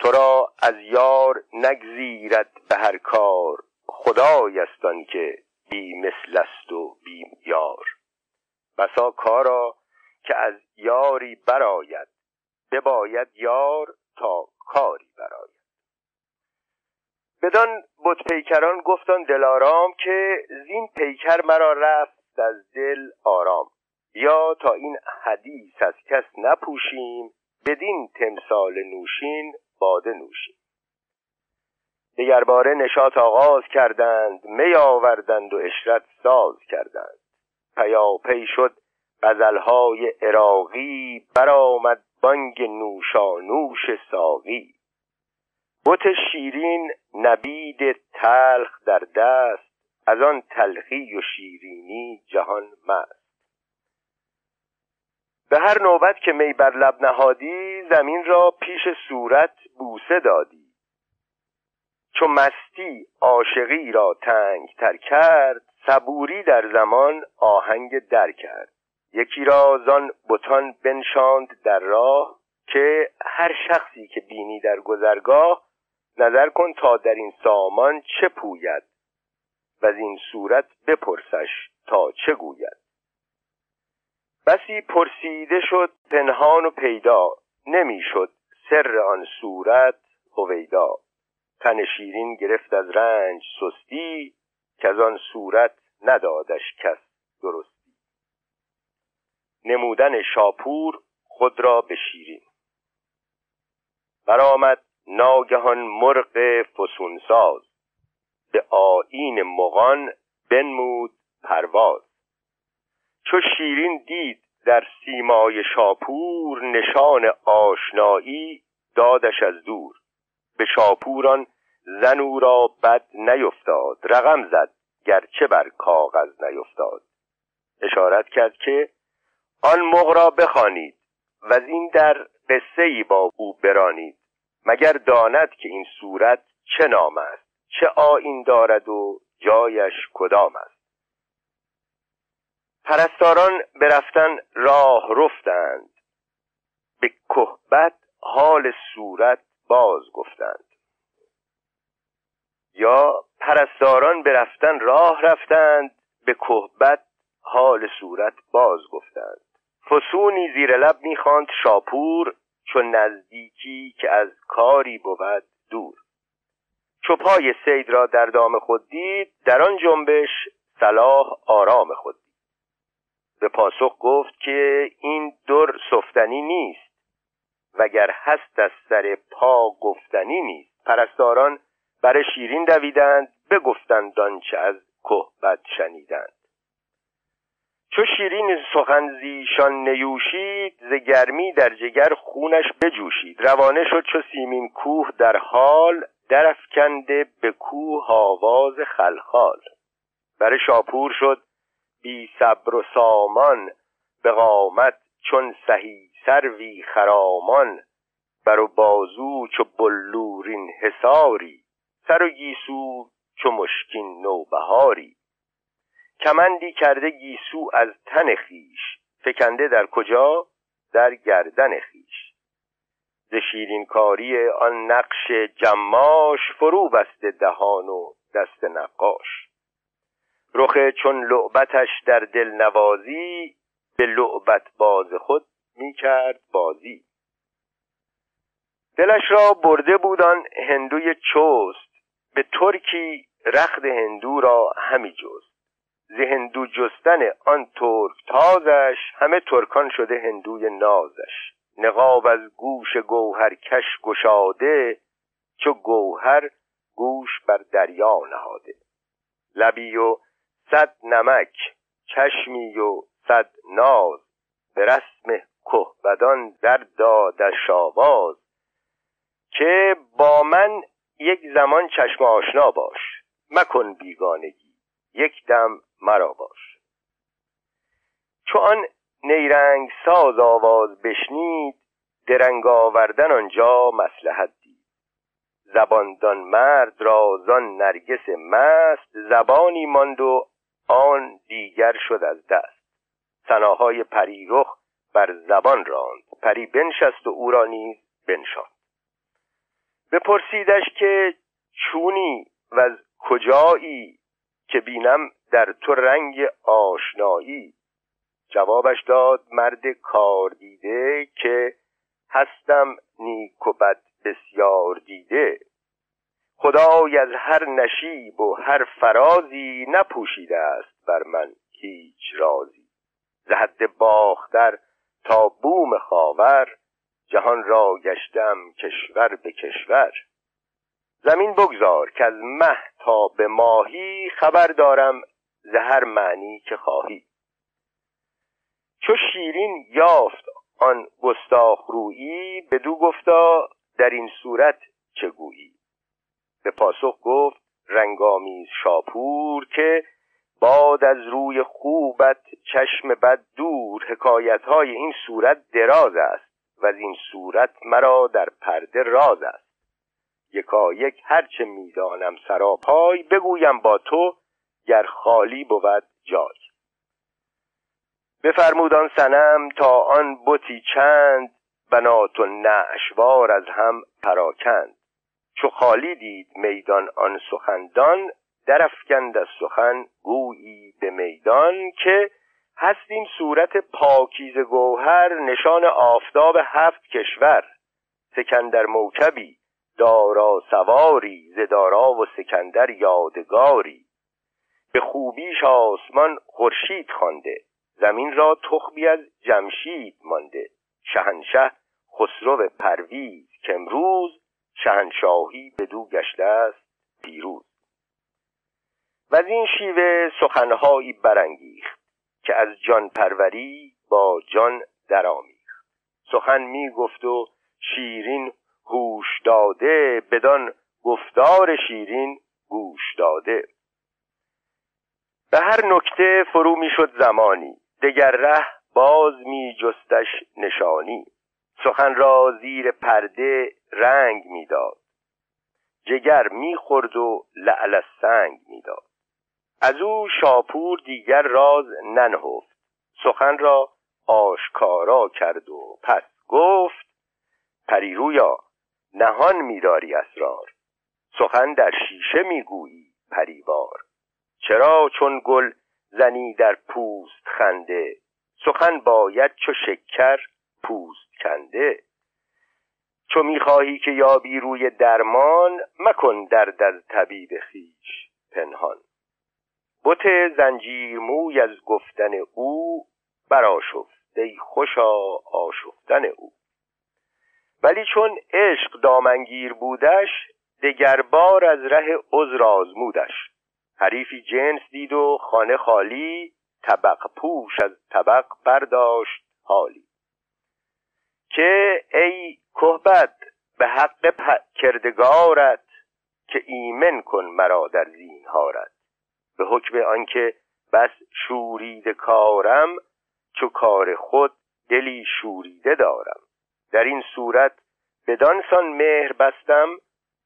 تو را از یار نگزیرد به هر کار خدای است که بی مثل است و بی یار. بسا کارا که از یاری براید بباید یار تا کاری براید بدان بت پیکران گفتان دلارام که زین پیکر مرا رفت از دل آرام. یا تا این حدیث از کس نپوشیم بدین تمثال نوشین باده نوشیم. دگرباره نشاط آغاز کردند می آوردند و اشرت ساز کردند. پیاپی شد غزلهای عراقی برآمد بانگ نوشانوش ساقی. بت شیرین نبید تلخ در دست از آن تلخی و شیرینی جهان مست. به هر نوبت که می بر لب نهادی زمین را پیش صورت بوسه دادی. چو مستی عاشقی را تنگ تر کرد صبوری در زمان آهنگ در کرد. یکی را زان بتان بنشاند در راه که هر شخصی که بینی در گذرگاه نظر کن تا در این سامان چه پوید و از این صورت بپرسش تا چه گوید. بسی پرسیده شد پنهان و پیدا نمی‌شد سر آن صورت هویدا. تن شیرین گرفت از رنج سستی که از آن صورت ندادش کس درستی نمودن شاپور خود را به شیرین برآمد ناگهان مرغ فسونساز. به آیین مغان بنمود پرواز. چو شیرین دید در سیمای شاپور نشان آشنایی دادش از دور. به شاپوران زن او را بد نیفتاد رقم زد گرچه بر کاغذ نیفتاد. اشارت کرد که آن مغ را بخوانید و از این در قصه ای با او برانید مگر داند که این صورت چه نام است چه آین دارد و جایش کدام است؟ پرستاران برفتن راه رفتند به کهبت حال صورت باز گفتند. یا پرستاران برفتن راه رفتند به کهبت حال صورت باز گفتند. فسونی زیر لب می‌خواند شاپور چون نزدیکی که از کاری بود دور. چو پای سید را در دام خود دید در آن جنبش صلاح آرام خود دید. به پاسخ گفت که این در سفتنی نیست وگر هست از سر پا گفتنی نیست. پرستاران بر شیرین دویدند بگفتند آنچه از کهبت شنیدند. چو شیرین سخن زیشان نیوشید ز گرمی در جگر خونش بجوشید. روانه شد چو سیمین کوه در حال درفکنده به کوه آواز خلخال. بر شاپور شد بی صبر و سامان به قامت چون سهی سروی خرامان. بر و بازو چو بلورین حساری سر و گیسو چو مشکین نوبهاری. کمندی کرده گیسو از تن خیش فکنده در کجا؟ در گردن خیش. ز کاری آن نقش جماش فرو بسته دهان و دست نقاش. رخ چون لعبتش در دل نوازی به لعبت باز خود می کرد بازی. دلش را برده بودان هندوی چوست به ترکی رخت هندو را همی جست. ز هندو جستن آن ترک تازش همه ترکان شده هندوی نازش. نقاب از گوش گوهر کش گشاده چو گوهر گوش بر دریا نهاده. لبی و صد نمک چشمی و صد ناز به رسم کهبدان در دادش آواز. که با من یک زمان چشم آشنا باش مکن بیگانگی یک دم مرا باش. چو آن نیرنگ ساز آواز بشنید درنگ آوردن آنجا مسلحت دید. زباندان مرد را زان نرگس مست زبانی ماند و آن دیگر شد از دست. سناهای پریرخ بر زبان راند. پری بنشست و او را نیز بنشاند. بپرسیدش که چونی و از کجایی که بینم در تو رنگ آشنایی. جوابش داد مرد کار دیده که هستم نیک و بد بسیار دیده. خدای از هر نشیب و هر فرازی نپوشیده است بر من هیچ رازی. زهد باختر تا بوم خاور جهان را گشتم کشور به کشور. زمین بگذار که از مه تا به ماهی خبر دارم ز هر معنی که خواهی. چو شیرین یافت آن گستاخ رویی بدو گفتا در این صورت چه گویی؟ به پاسخ گفت رنگامیز شاپور که باد از روی خوبت چشم بد دور حکایت های این صورت دراز است و از این صورت مرا در پرده راز است. یکا یک هرچه می‌دانم سراپای بگویم با تو گر خالی بود جای. بفرمودان سنم تا آن بتی چند بنات و نعشوار از هم پراکند. چو خالی دید میدان آن سخندان درفکند از سخن گویی به میدان که هست این صورت پاکیز گوهر نشان آفتاب هفت کشور. سکندر موکبی دارا سواری زدارا و سکندر یادگاری. به خوبیش آسمان خورشید خوانده. زمین را تخمی از جمشید مانده. شهنشه خسرو پرویز که امروز شهنشاهی دو گشته است پیروز و از این شیوه سخنهایی برانگیخت که از جان پروری با جان درآمیخت. سخن می گفت و شیرین هوش داده بدان گفتار شیرین گوش داده. به هر نکته فرو می‌شد زمانی. دگر ره باز می جستش نشانی. سخن را زیر پرده رنگ می‌داد. جگر می‌خورد و لعل سنگ می‌داد. از او شاپور دیگر راز ننهفت. سخن را آشکارا کرد و پس گفت پریرویا نهان میداری اسرار. سخن در شیشه می‌گویی پریوار. چرا چون گل زنی در پوست خنده؟ سخن باید چو شکر پوست کنده. چو می‌خواهی که یابی روی درمان مکن درد از طبیب خیش پنهان. بت زنجیر موی از گفتن او براشفت ای خوشا آشفتن او. ولی چون عشق دامنگیر بودش دگربار از ره عذر آزمودش. حریفی جنس دید و خانه خالی طبق پوش از طبق برداشت حالی. که ای کهبت به حق کردگارت که ایمن کن مرا در زینهارت. به حکم آنکه بس شورید کارم چو کار خود دلی شوریده دارم. در این صورت بدانسان مهر بستم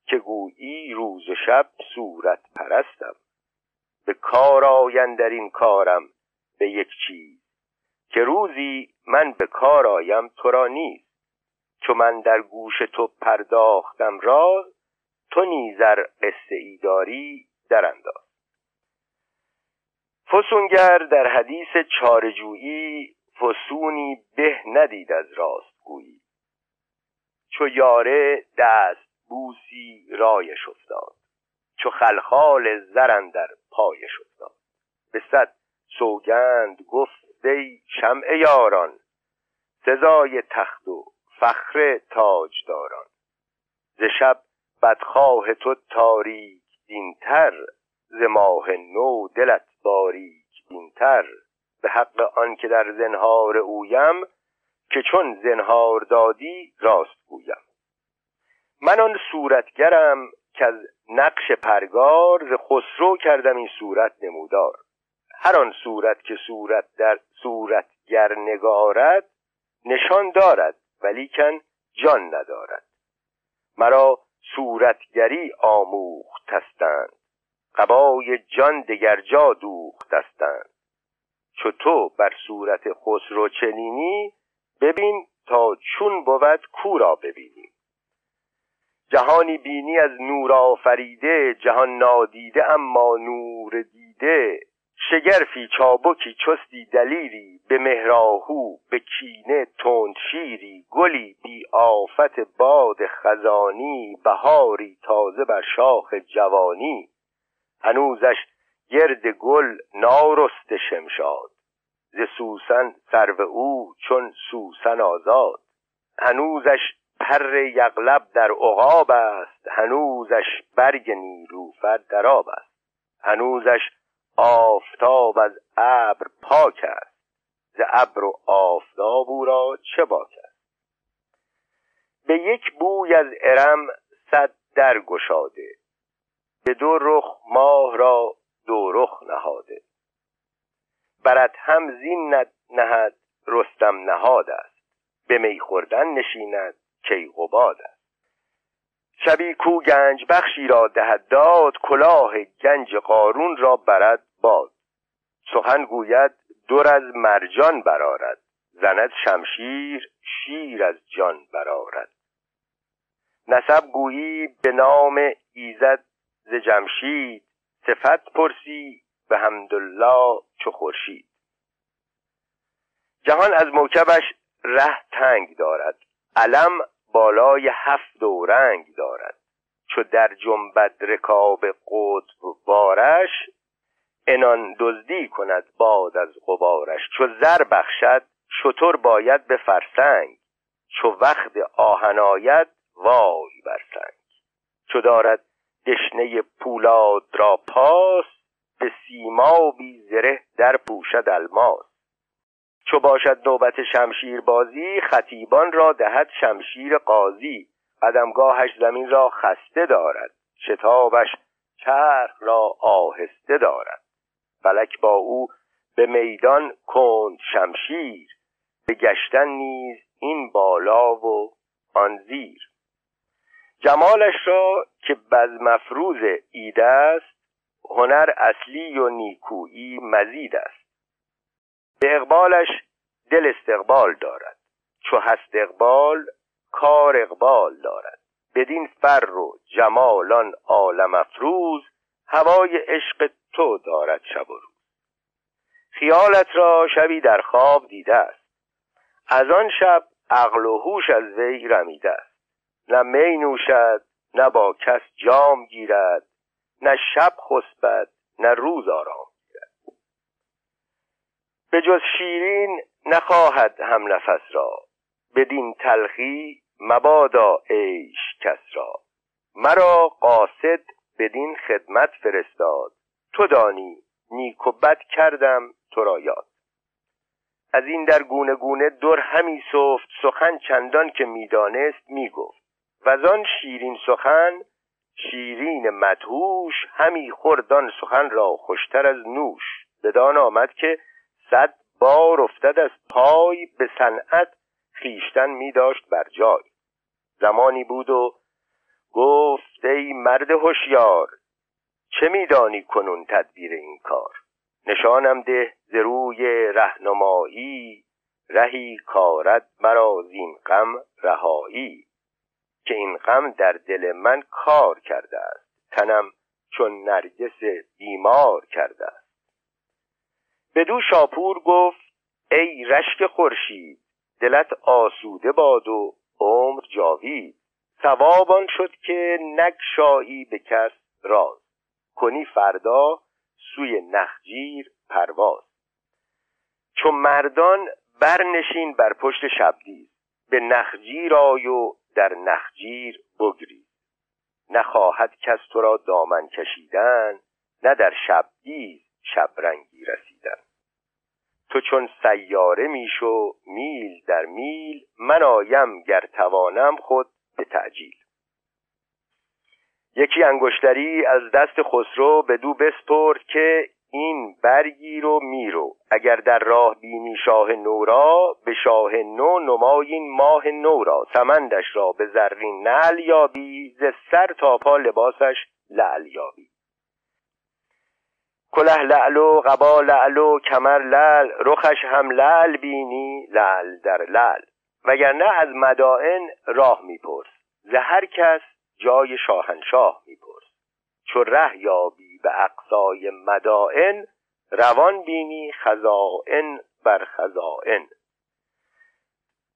که گویی روز و شب صورت پرستم. به کار آین در این کارم به یک چیز. که روزی من به کار آیم تو را نیست. چو من در گوش تو پرداختم را تو نیزر قصه ای داری در انداز فسونگر در حدیث چارجویی فسونی به ندید از راست گویی. چو یاره دست بوسی رایش افتاد. چو خلخال زرن در پایش افتاد. به صد سوگند گفت ای شمع یاران سزای تخت و فخر تاجداران. ز شب بدخواه تو تاریک دینتر ز ماه نو دلت باریک دینتر به حق آن که در زنهار اویم که چون زنهار دادی راست گویم. من آن صورتگرم که از نقش پرگار ز خسرو کردم این صورت نمودار. هر آن صورت که صورت در صورتگر نگارد نشان دارد ولیکن جان ندارد. مرا صورتگری آموختستند قبای جان دگر جا دوختستند چو تو بر صورت خسرو چنینی ببین تا چون بود کورا ببینی جهانی بینی از نور آفریده جهان نادیده اما نور دیده. شگرفی چابکی چستی دلیری به مهراهو به کینه تند شیری. گلی بی آفت باد خزانی بهاری تازه بر شاخ جوانی. هنوزش گرد گل نارست شمشاد. ز سوسن سرو او چون سوسن آزاد. هنوزش پر یغلب در عقاب است. هنوزش برگ نیلوفر در آب است. هنوزش آفتاب از ابر پاک است. ز ابر و آفتاب او را چه باک است؟ به یک بوی از ارم صد در گشاده. به دو رخ ماه را دو رخ نهاده. برد هم زین نهد رستم نهاد است. به می خوردن نشیند کیقوباد است. شبی کو گنج بخشی را دهد داد کلاه گنج قارون را برد باد. سخن گوید دور از مرجان برارد زند شمشیر شیر از جان برارد نسب گویی به نام ایزد ز جمشید. صفت پرسی به حمدالله چو خورشید. جهان از موکبش ره تنگ دارد. علم بالای هفت و رنگ دارد. چو در جنبد رکاب قطب بارش انان دزدی کند باد از غبارش. چو زر بخشد شطور باید به فرسنگ. چو وقت آهن آید وای بر سنگ. چو دارد دشنه پولاد را پاس به سیما بی زره در پوشد الماس. چو باشد نوبت شمشیر بازی خطیبان را دهد شمشیر قاضی. قدمگاهش زمین را خسته دارد شتابش چرخ را آهسته دارد. فلک با او به میدان کند شمشیر به گشتن نیز این بالا و آن زیر. جمالش را که بز مفروض ایده است هنر اصلی و نیکویی مزید است. به اقبالش دل استقبال دارد. چو هست اقبال کار اقبال دارد. بدین فر و جمالان عالم افروز هوای عشق تو دارد شب و روز. خیالت را شبی در خواب دیده است. از آن شب عقل و هوش از وی رمیده است. نه می نوشد نه با کس جام گیرد نه شب خسبد نه روز آرام به جز شیرین نخواهد هم نفس را. بدین تلخی مبادا عیش کس را. مرا قاصد بدین خدمت فرستاد. تو دانی نیک و بد کردم تو را یاد. از این در گونه گونه در همی سفت. سخن چندان که می‌دانست می‌گفت و آن شیرین سخن شیرین مدهوش. همی خوردان سخن را خوشتر از نوش. بدان آمد که صد بار افتد از پای به صنعت خیشتن می داشت بر جای. زمانی بود و گفت ای مرد هوشیار چه میدانی کنون تدبیر این کار؟ نشانم ده ز روی رهنمایی رهی کارد مرا زین غم رهایی که این غم در دل من کار کرده است. تنم چون نرگس بیمار کرده است. بدو شاپور گفت ای رشک خورشید دلت آسوده باد و عمر جاوید. ثواب شد که نگشایی به کس راز. کنی فردا سوی نخجیر پرواز. چون مردان برنشین بر پشت شبدیز به نخجیر آی و در نخجیر بگری نخواهد کس تو را دامن کشیدن نه در شبدیز شبرنگی رسیدن تو چون سیاره میشو میل در میل من آیم گر توانم خود به تعجیل. یکی انگشتری از دست خسرو به دو بسپرد که این برگیر و میرو. اگر در راه بینی شاه نورا به شاه نو نمایین ماه نورا. سمندش را به زرین نل یابی ز سر تا پا لباسش لعل یابی. کله لعل و قبا کمر لعل رخش هم لعل بینی لعل در لعل. وگرنه از مدائن راه میپرس. ز هر کس جای شاهنشاه میپرس. چو ره یابی به اقصای مدائن روان بینی خزائن بر خزائن.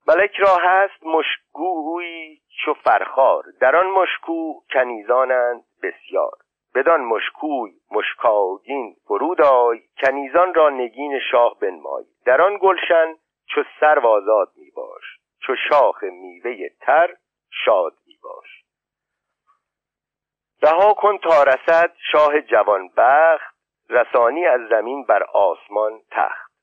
ملک را هست مشکوی چو فرخار. در آن مشکو کنیزانند بسیار. بدان مشکوی مشکاگین فرود آی کنیزان را نگین شاه بنمای. در آن گلشن چو سرو آزاد می باش چو شاخ میوه تر شاد می باش. رها کن تا رسد شاه جوان بخت رسانی از زمین بر آسمان تخت.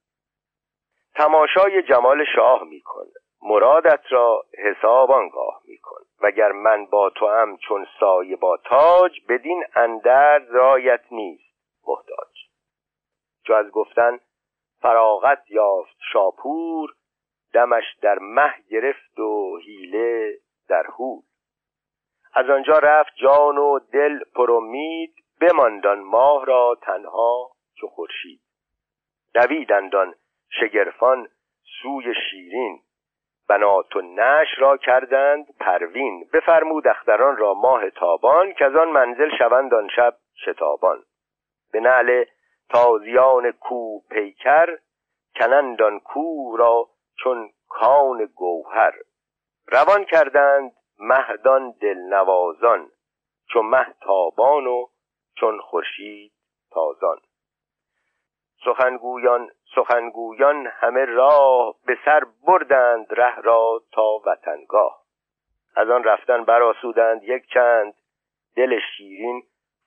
تماشای جمال شاه می کن مرادت را حساب آنگاه میکن. وگر من با تو هم چون سایه با تاج بدین اندر رایت نیست محتاج. چو از گفتن فراغت یافت شاپور دمش در مه گرفت و حیله در هول از آنجا رفت جان و دل پر امید بماندان ماه را تنها چو خورشید. دویدندان شگرفان سوی شیرین بنات و نش را کردند پروین. بفرمود اختران را ماه تابان که از آن منزل شوند آن شب شتابان. به نعل تازیان کو پیکر کنندان کو را چون کان گوهر. روان کردند مهدان دلنوازان چون مه تابان و چون خورشید تازان. سخنگویان سخنگویان همه راه به سر بردند ره را تا وطنگاه. از آن رفتن براسودند یک چند دل شیرین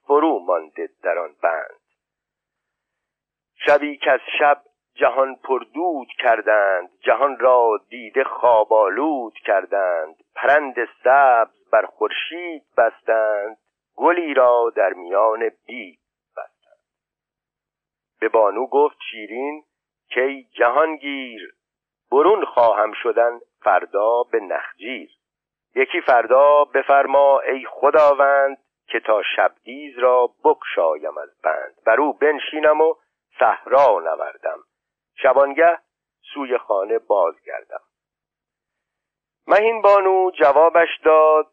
فرو مانده در آن بند. شبی که از شب جهان پردود کردند جهان را دیده خوابالود کردند. پرند سبز بر خورشید بستند گلی را در میان بی بستند. به بانو گفت شیرین کی جهانگیر برون خواهم شدن فردا به نخجیر. یکی فردا بفرما ای خداوند که تا شبدیز را بکشایم از بند. بر او بنشینم و صحرا نوردم. شبانگه سوی خانه بازگردم. مهین بانو جوابش داد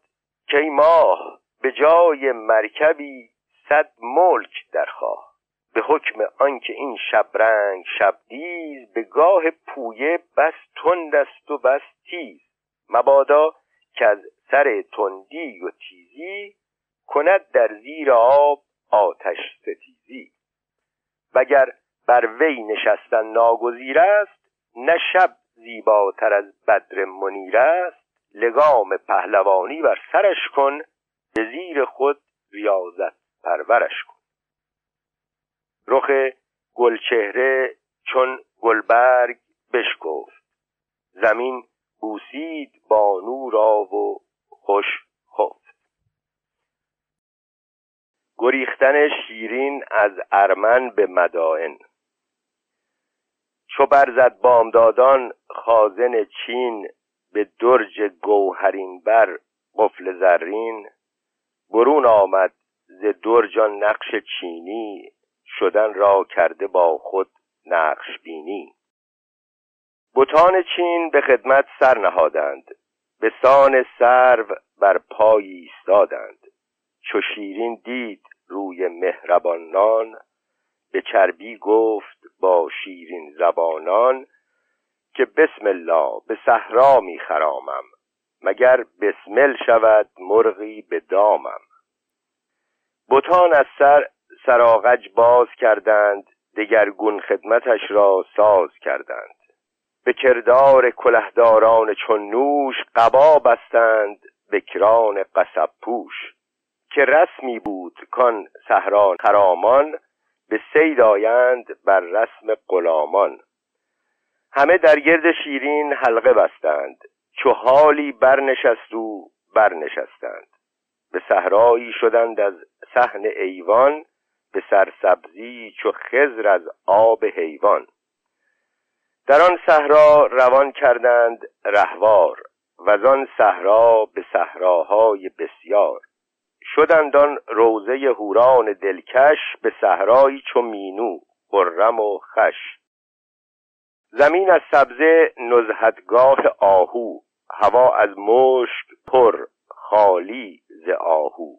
که ای ماه به جای مرکبی صد ملک درخواه. به حکم آنکه این شبرنگ شبدیز به گاه پویه بس تند است و بس تیز. مبادا که از سر تندی و تیزی کند در زیر آب آتش ستیزی. وگر بر وی نشستن ناگزیر است نه شب زیباتر از بدر منیر است. لگام پهلوانی بر سرش کن به زیر خود ریاضت پرورش کن. رخ گلچهره چون گلبرگ بشکفت. زمین بوسید بانو را و خوش خفت. گریختن شیرین از ارمن به مدائن. چو برزد بامدادان خازن چین به درج گوهرین بر قفل زرین برون آمد ز درجان نقش چینی شدن را کرده با خود نقش بینی. بتان چین به خدمت سر نهادند. به سان سرو بر پای ایستادند. چو شیرین دید روی مهربانان به چربی گفت با شیرین زبانان که بسم الله به صحرا می خرامم مگر بسمل شود مرغی به دامم. بتان از سر سراغج باز کردند دگرگون خدمتش را ساز کردند. به کردار کلهداران چون نوش قبا بستند بکران قصب پوش. که رسمی بود کان صحرا خرامان به سید آیند بر رسم غلامان. همه در گرد شیرین حلقه بستند چو حالی برنشست و برنشستند. به صحرایی شدند از صحن ایوان به سرسبزی چو خزر از آب حیوان. در آن صحرا روان کردند رهوار و آن صحرا به صحراهای بسیار. شدند آن روزه هوران دلکش به صحرایی چو مینو خرم و خش. زمین از سبزه نزهتگاه آهو هوا از مشک پر خالی ز آهو.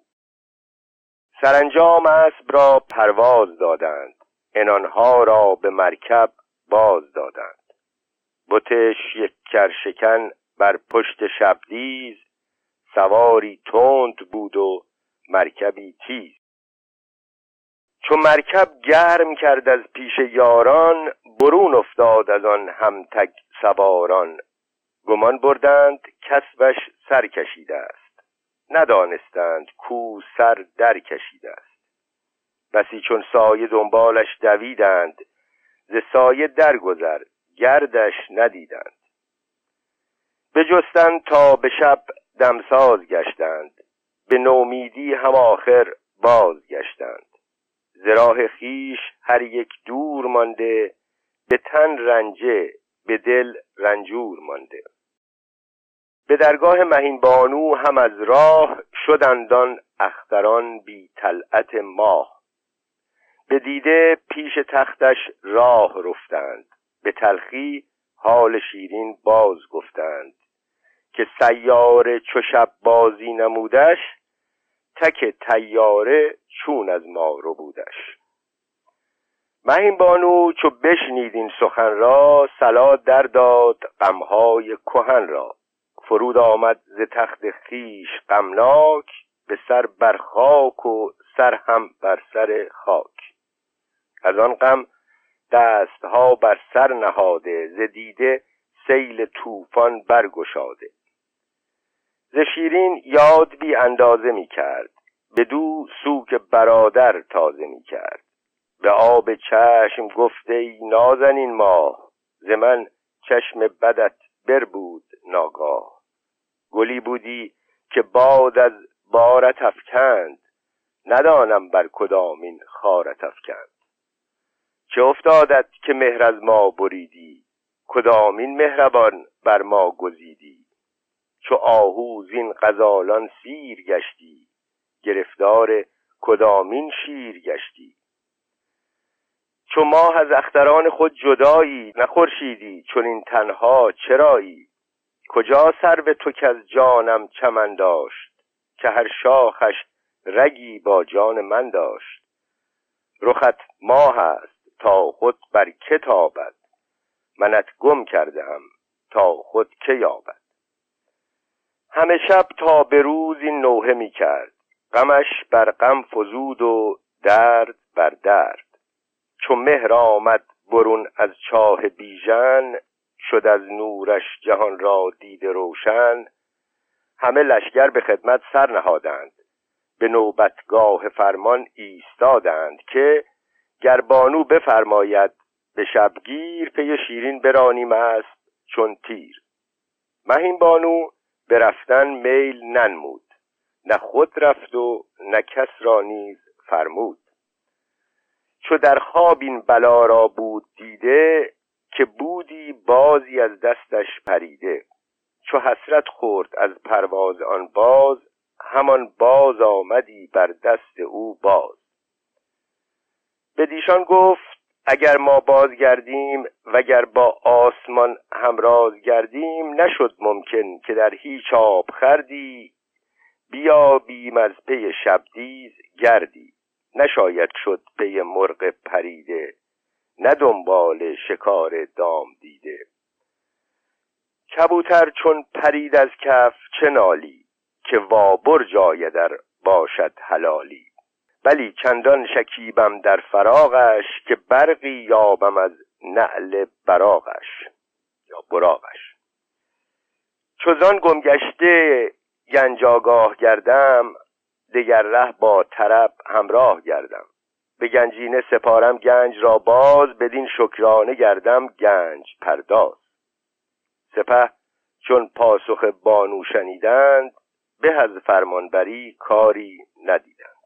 سرانجام اسب را پرواز دادند. انانها را به مرکب باز دادند. بتش یک کرشکن بر پشت شبدیز سواری تند بود و مرکبی تیز. چون مرکب گرم کرد از پیش یاران برون افتاد از آن همتگ سواران. گمان بردند کسبش سر کشیده است. ندانستند کو سر در کشیده است. بسی چون سایه دنبالش دویدند ز سایه درگذر گردش ندیدند. بجستند تا به شب دمساز گشتند به نومیدی هم آخر باز گشتند زراح خیش هر یک دور مانده به تن رنجه به دل رنجور مانده. به درگاه مهین بانو هم از راه شدندان اختران بی طلعت ماه. به دیده پیش تختش راه رفتند به تلخی حال شیرین باز گفتند که سیاره چو شب بازی نمودش تک تیاره چون از ما رو بودش مهین بانو چو بشنید این سخن را سلا در داد غمهای کهن را. فرود آمد ز تخت خیش غمناک به سر بر خاک و سر هم بر سر خاک. از آن غم دستها بر سر نهاده ز دیده سیل طوفان برگشاده. ز شیرین یاد بی اندازه می کرد به دو سوک برادر تازه می کرد. به آب چشم گفته ای نازنین ماه ز من چشم بدت بر بود ناگاه. گلی بودی که باد از بارت افکند. ندانم بر کدامین خارت افکند. چه افتادت که مهر از ما بریدی؟ کدامین مهربان بر ما گزیدی؟ چو آهو زین غزالان سیر گشتی. گرفتار کدامین شیر گشتی؟ چو ماه از اختران خود جدایی نخورشیدی چون این تنها چرایی؟ کجا سر به تو که از جانم چمن داشت که هر شاخش رگی با جان من داشت؟ رخت ماه است تا خود بر کتابت منت گم کرده تا خود که یابد؟ همه شب تا به روز این نوحه می کرد. غمش بر غم فزود و درد بر درد. چو مهر آمد برون از چاه بیژن شد از نورش جهان را دید روشن همه لشکر به خدمت سر نهادند. به نوبتگاه فرمان ایستادند که گربانو بفرماید به شبگیر پی شیرین برانیم است چون تیر. مهین بانو به رفتن میل ننمود. نه خود رفت و نه کس را نیز فرمود. چو در خواب این بلا را بود دیده که بودی بازی از دستش پریده. چو حسرت خورد از پرواز آن باز همان باز آمدی بر دست او باز. به دیشان گفت اگر ما بازگردیم وگر با آسمان همراز گردیم نشد ممکن که در هیچ آب خردی. بیابیم از پی شبدیز گردی. نشاید شد پی مرغ پریده. نه دنبال شکار دام دیده. کبوتر چون پرید از کف چه نالی که وابر جای در باشد حلالی. ولی چندان شکیبم در فراغش که برقی یابم از نعل براغش یا براغش. چوزان گمگشته گنج آگاه گردم دگر ره با طرب همراه گردم. به گنجینه سپارم گنج را باز بدین شکرانه گردم گنج پرداز. سپه چون پاسخ بانو شنیدند به از فرمانبری کاری ندیدند.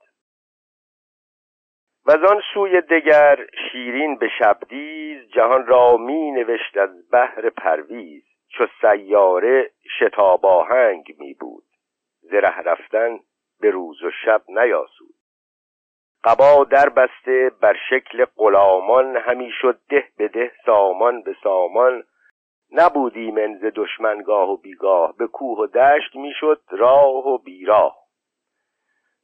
و آن سوی دگر شیرین به شبدیز جهان را می نوشت از بحر پرویز چو سیاره شتاب آهنگ می بود زره رفتن به روز و شب نیاسود. قبا در بسته بر شکل غلامان همی شد ده به ده سامان به سامان. نبودی منز دشمنگاه و بیگاه به کوه و دشت می‌شد راه و بیراه.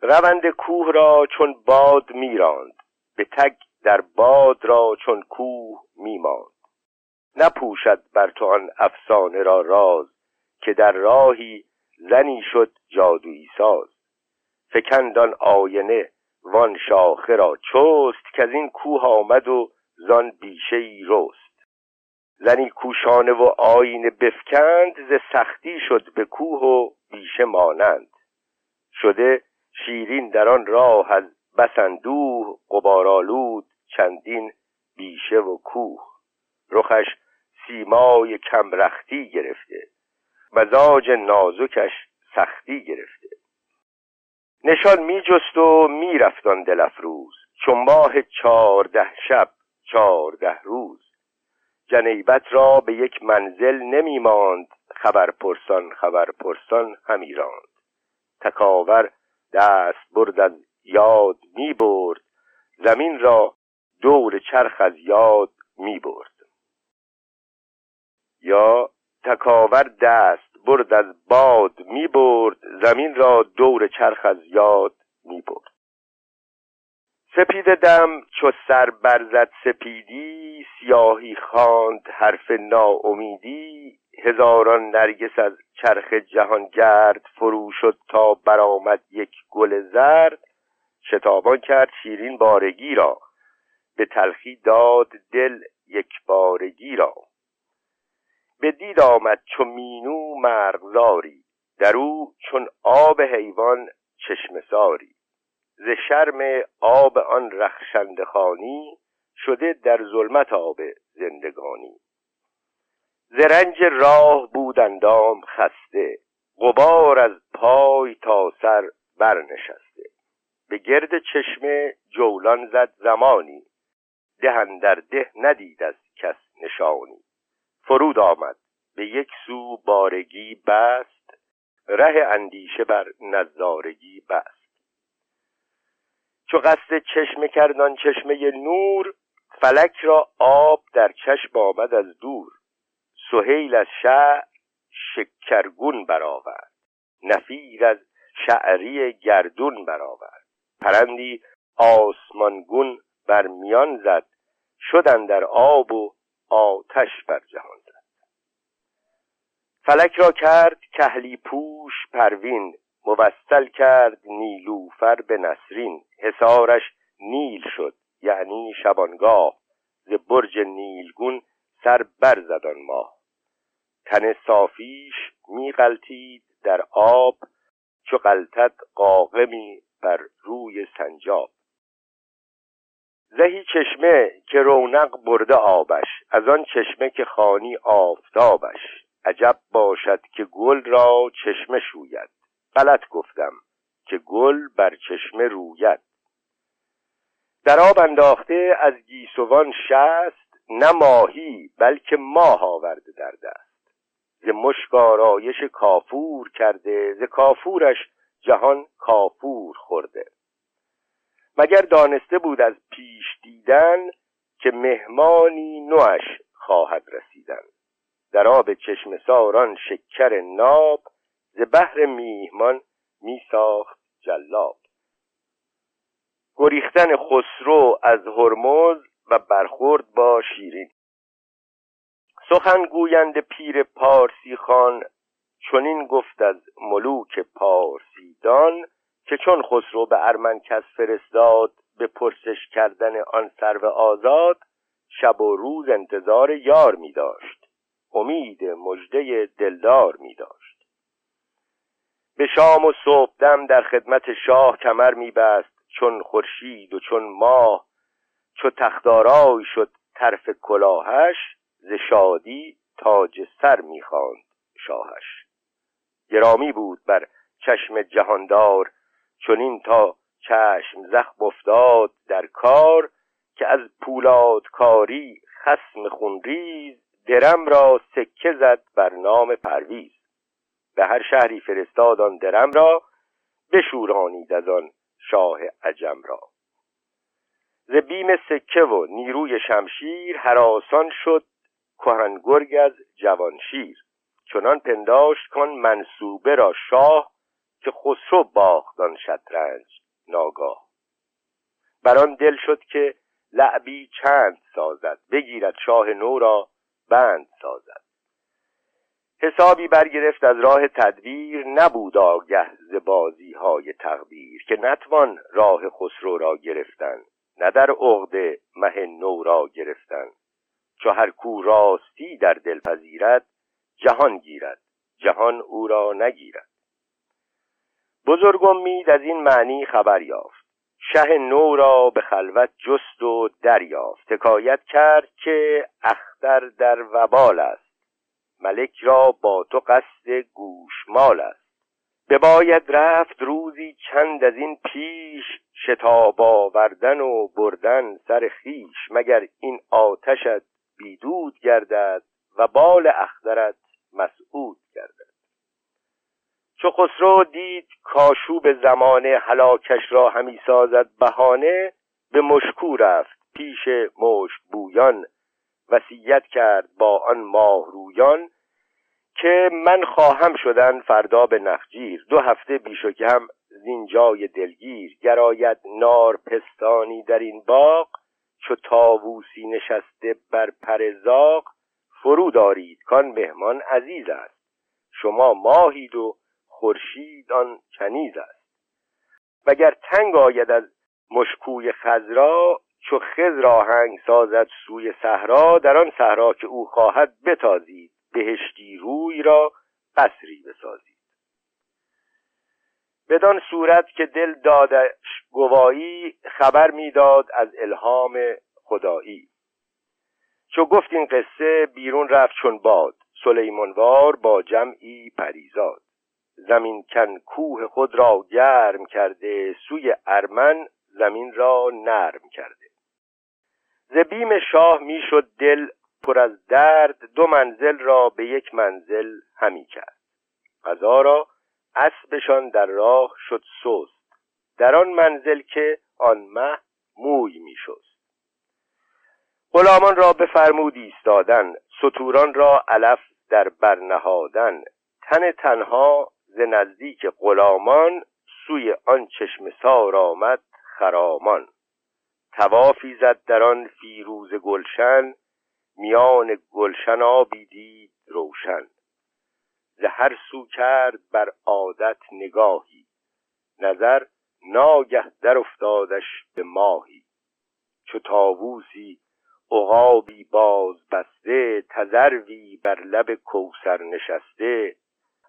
روند کوه را چون باد میراند به تگ در باد را چون کوه میماند نپوشد بر تو آن افسانه را راز که در راهی زنی شد جادویی ساز. فکندان آینه وان شاخه را چست که از این کوه آمد و زان بیشه ای رست. زنی کوشانه و آینه بفکند ز سختی شد به کوه و بیشه مانند. شده شیرین در آن راه از بسندوه قبارالود چندین بیشه و کوه. رخش سیمای کمرختی گرفته مزاج نازکش سختی گرفته. نشان می جست و می رفتان دل افروز. چون ماه چهارده شب چهارده روز. جنیبت را به یک منزل نمی ماند. خبر پرسان خبر پرسان همی تکاور دست برد از یاد می برد. زمین را دور چرخ از یاد می برد. یا تکاور دست برد از باد می برد زمین را دور چرخ از یاد می برد سپید دم چو سر برزد سپیدی سیاهی خواند حرف ناامیدی. هزاران نرگس از چرخ جهان گرد فرو شد تا برآمد یک گل زرد. شتابان کرد شیرین بارگی را به تلخی داد دل یک بارگی را. به دید آمد چو مینو مرغزاری در او چون آب حیوان چشم ساری. ز شرم آب آن رخشنده خانی شده در ظلمت آب زندگانی. ز رنج راه بود اندام خسته غبار از پای تا سر برنشسته. به گرد چشمه جولان زد زمانی ده در ده ندید از کس نشانی. فرود آمد. به یک سو بارگی بست ره اندیشه بر نظارگی بست. چو قصد چشمه کردان چشمه نور فلک را آب در چشم آمد از دور. سهیل از شعر شکرگون برآورد نفیر از شعری گردون برآورد. پرندی آسمانگون بر میان زد شدن در آب و آتش بر جهان زد. فلک را کرد کهلی پوش پروین موصل کرد نیلوفر به نسرین. حسارش نیل شد یعنی شبانگاه. ز برج نیلگون سر برزد ماه. تن صافیش میغلطید در آب چو غلطد قاقمی بر روی سنجاب. زهی چشمه که رونق برده آبش از آن چشمه که خانی آفتابش. عجب باشد که گل را چشمه شوید. غلط گفتم که گل بر چشمه روید. در آب انداخته از گیسوان شست نه ماهی بلکه ماه آورده در دست. ز مشک آرایش کافور کرده ز کافورش جهان کافور خورده. مگر دانسته بود از پیش دیدن که مهمانی نوش خواهد رسیدن. در آب چشم ساران شکر ناب ز بحر میهمان می ساخت جلاب. گریختن خسرو از هرمز و برخورد با شیرین. سخن گویند پیر پارسی خان چنین گفت از ملوک پارسیدان که چون خسرو به ارمنکس فرستاد به پرسش کردن آن سرو آزاد شب و روز انتظار یار می داشت. امید مژده دلدار می داشت. به شام و صبحدم در خدمت شاه کمر می بست چون خورشید و چون ماه چو تختارای شد طرف کلاهش ز شادی تاج سر می‌خواند شاهش. گرامی بود بر چشم جهاندار چنین تا چشم زخم افتاد در کار که از پولادکاری خسم خونریز درم را سکه زد بر نام پرویز. به هر شهری فرستاد آن درم را بشورانید از آن شاه عجم را. ز بیم سکه و نیروی شمشیر حراسان شد کهنگرگ از جوانشیر. چنان پنداشت کن منصوبه را شاه که خسرو باختان شطرنج ناگاه. بر آن دل شد که لعبی چند سازد بگیرد شاه نو را بند سازد. حسابی برگرفت از راه تدبیر نبود آگه ز بازی های تقدیر که نتوان راه خسرو را گرفتن نه در عقده مه نو را گرفتن. چو هر کو راستی در دل پذیرد جهان گیرد جهان او را نگیرد. بزرگ امید از این معنی خبر یافت. شه نو را به خلوت جست و دریافت. حکایت کرد که اختر در وبال است. ملک را با تو قصد گوشمال است. بباید رفت روزی چند از این پیش شتاب آوردن و بردن سر خیش مگر این آتشت بیدود گردد و بال اخترت مسعود گردد؟ چو خسرو دید کاشوب زمانه هلاکش را همی سازد بهانه به مشکو رفت پیش مشک بویان وصیت کرد با آن ماه رویان که من خواهم شدن فردا به نخجیر. دو هفته بیش و کم زینجای دلگیر. گراید نار پستانی در این باغ چو تاووسی نشسته بر پر زاغ. فرو دارید کان مهمان عزیز است. شما ماهید و خورشید آن کنیز است. وگر تنگ آید از مشکوی خزرا چو خضر آهنگ سازد سوی صحرا در آن صحرا که او خواهد بتازید بهشتی روی را قصری بسازید. بدان صورت که دل دادش گوایی خبر می‌داد از الهام خدایی. چو گفت این قصه بیرون رفت چون باد سلیمانوار با جمعی پریزاد. زمین کن کوه خود را گرم کرده سوی ارمن زمین را نرم کرده. ز بیم شاه می‌شد دل پر از درد دو منزل را به یک منزل همی کرد. قضا را اسبشان در راه شد سست. در آن منزل که آن مه موی میشست. غلامان را بفرمود ایستادن ستوران را علف در برنهادن. تن تنها ز نزدیک غلامان سوی آن چشم سار آمد خرامان. توافی زد در آن فیروز گلشن میان گلشن آبی دید روشن. ز هر سو کرد بر عادت نگاهی نظر ناگه در افتادش به ماهی. چو تاووسی عقابی باز بسته تذروی بر لب کوسر نشسته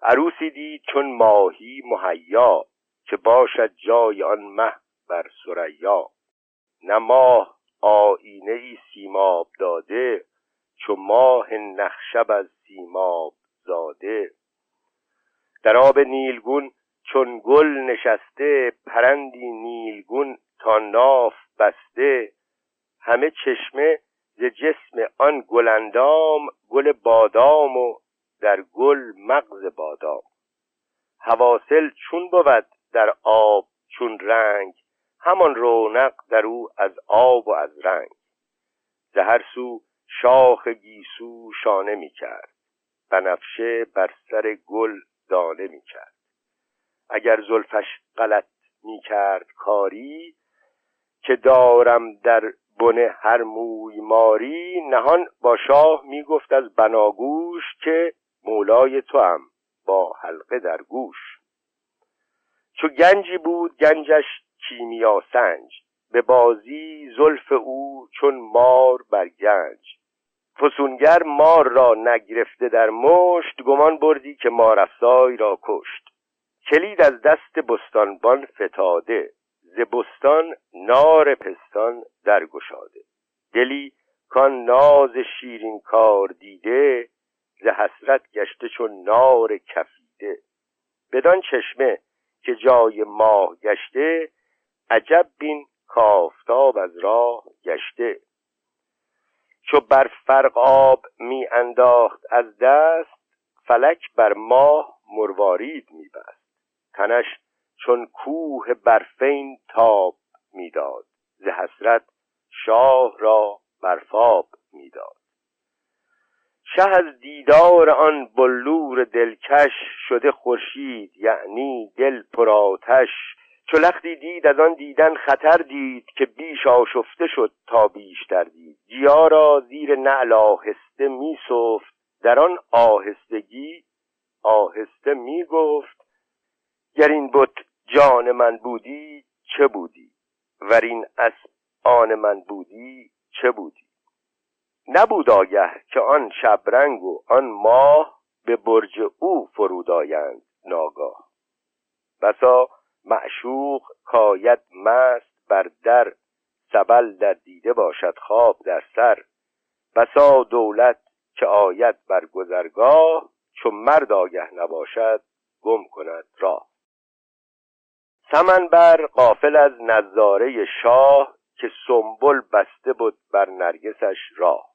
عروسی دید چون ماهی مهیا که باشد جای آن مه بر سریا نه ماه آینه ای سیماب داده چو ماه نخشب از سیماب زاده. در آب نیلگون چون گل نشسته پرندی نیلگون تا ناف بسته. همه چشمه ز جسم آن گلندام گل بادام و در گل مغز بادام. حواصل چون بود در آب چون رنگ همان رونق در او از آب و از رنگ. ز هر سو شاخ گیسو شانه می کرد بنفشه بر سر گل دانه می کرد اگر زلفش غلط می کرد کاری که دارم در بنه هر موی ماری نهان با شاه می گفت از بناگوش که مولای تو هم با حلقه در گوش. چو گنجی بود گنجش کیمیا سنج به بازی زلف او چون مار بر گنج. فسونگر مار را نگرفته در مشت گمان بردی که مار افسای را کشت. کلید از دست بستانبان فتاده ز بستان نار پستان درگشاده. دلی کان ناز شیرین کار دیده ز حسرت گشته چون نار کفیده. بدان چشمه که جای ماه گشته عجب بین کافتاب از راه گشته. چو بر فرق آب می انداخت از دست فلک بر ماه مروارید می بست. تنش چون کوه برفین تاب می‌داد ز حسرت شاه را برفاب می‌داد شه از دیدار آن بلور دلکش شده خورشید یعنی دل پرآتش چو لختی دید از آن دیدن خطر دید که بیش آشفته شد تا بیشتر دید. گیا را زیر نعل آهسته می صفت در آن آهستگی آهسته می گفت گر این بت جان من بودی چه بودی؟ ور این اسب آن من بودی چه بودی؟ نبود آگه که آن شبرنگ و آن ماه به برج او فرود آیند ناگاه. بسا معشوق کاید مست بر در سبل در دیده باشد خواب در سر. بسا دولت که آید بر گذرگاه چون مرد آگه نباشد گم کند راه. سمن بر قافل از نظاره شاه که سنبل بسته بود بر نرگسش راه.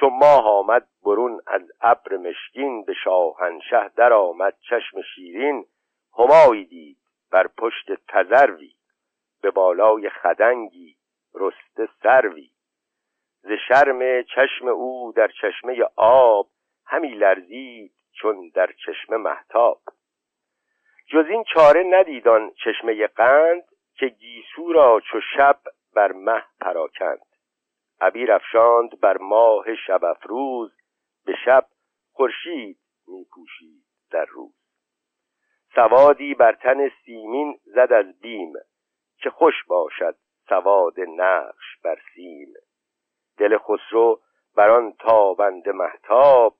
چون ماه آمد برون از ابر مشکین به شاهنشه در آمد چشم شیرین همایی دید بر پشت تذروی به بالای خدنگی رسته سروی. ز شرم چشم او در چشمه آب همی لرزید چون در چشمه محتاب جز این چاره ندیدان چشمه قند که گیسو را چو شب بر مه پراکند. عبیر افشاند بر ماه شب افروز به شب خورشید میپوشید در روز. سوادی بر تن سیمین زد از بیم که خوش باشد سواد نقش بر سیم. دل خسرو بر آن تابند محتاب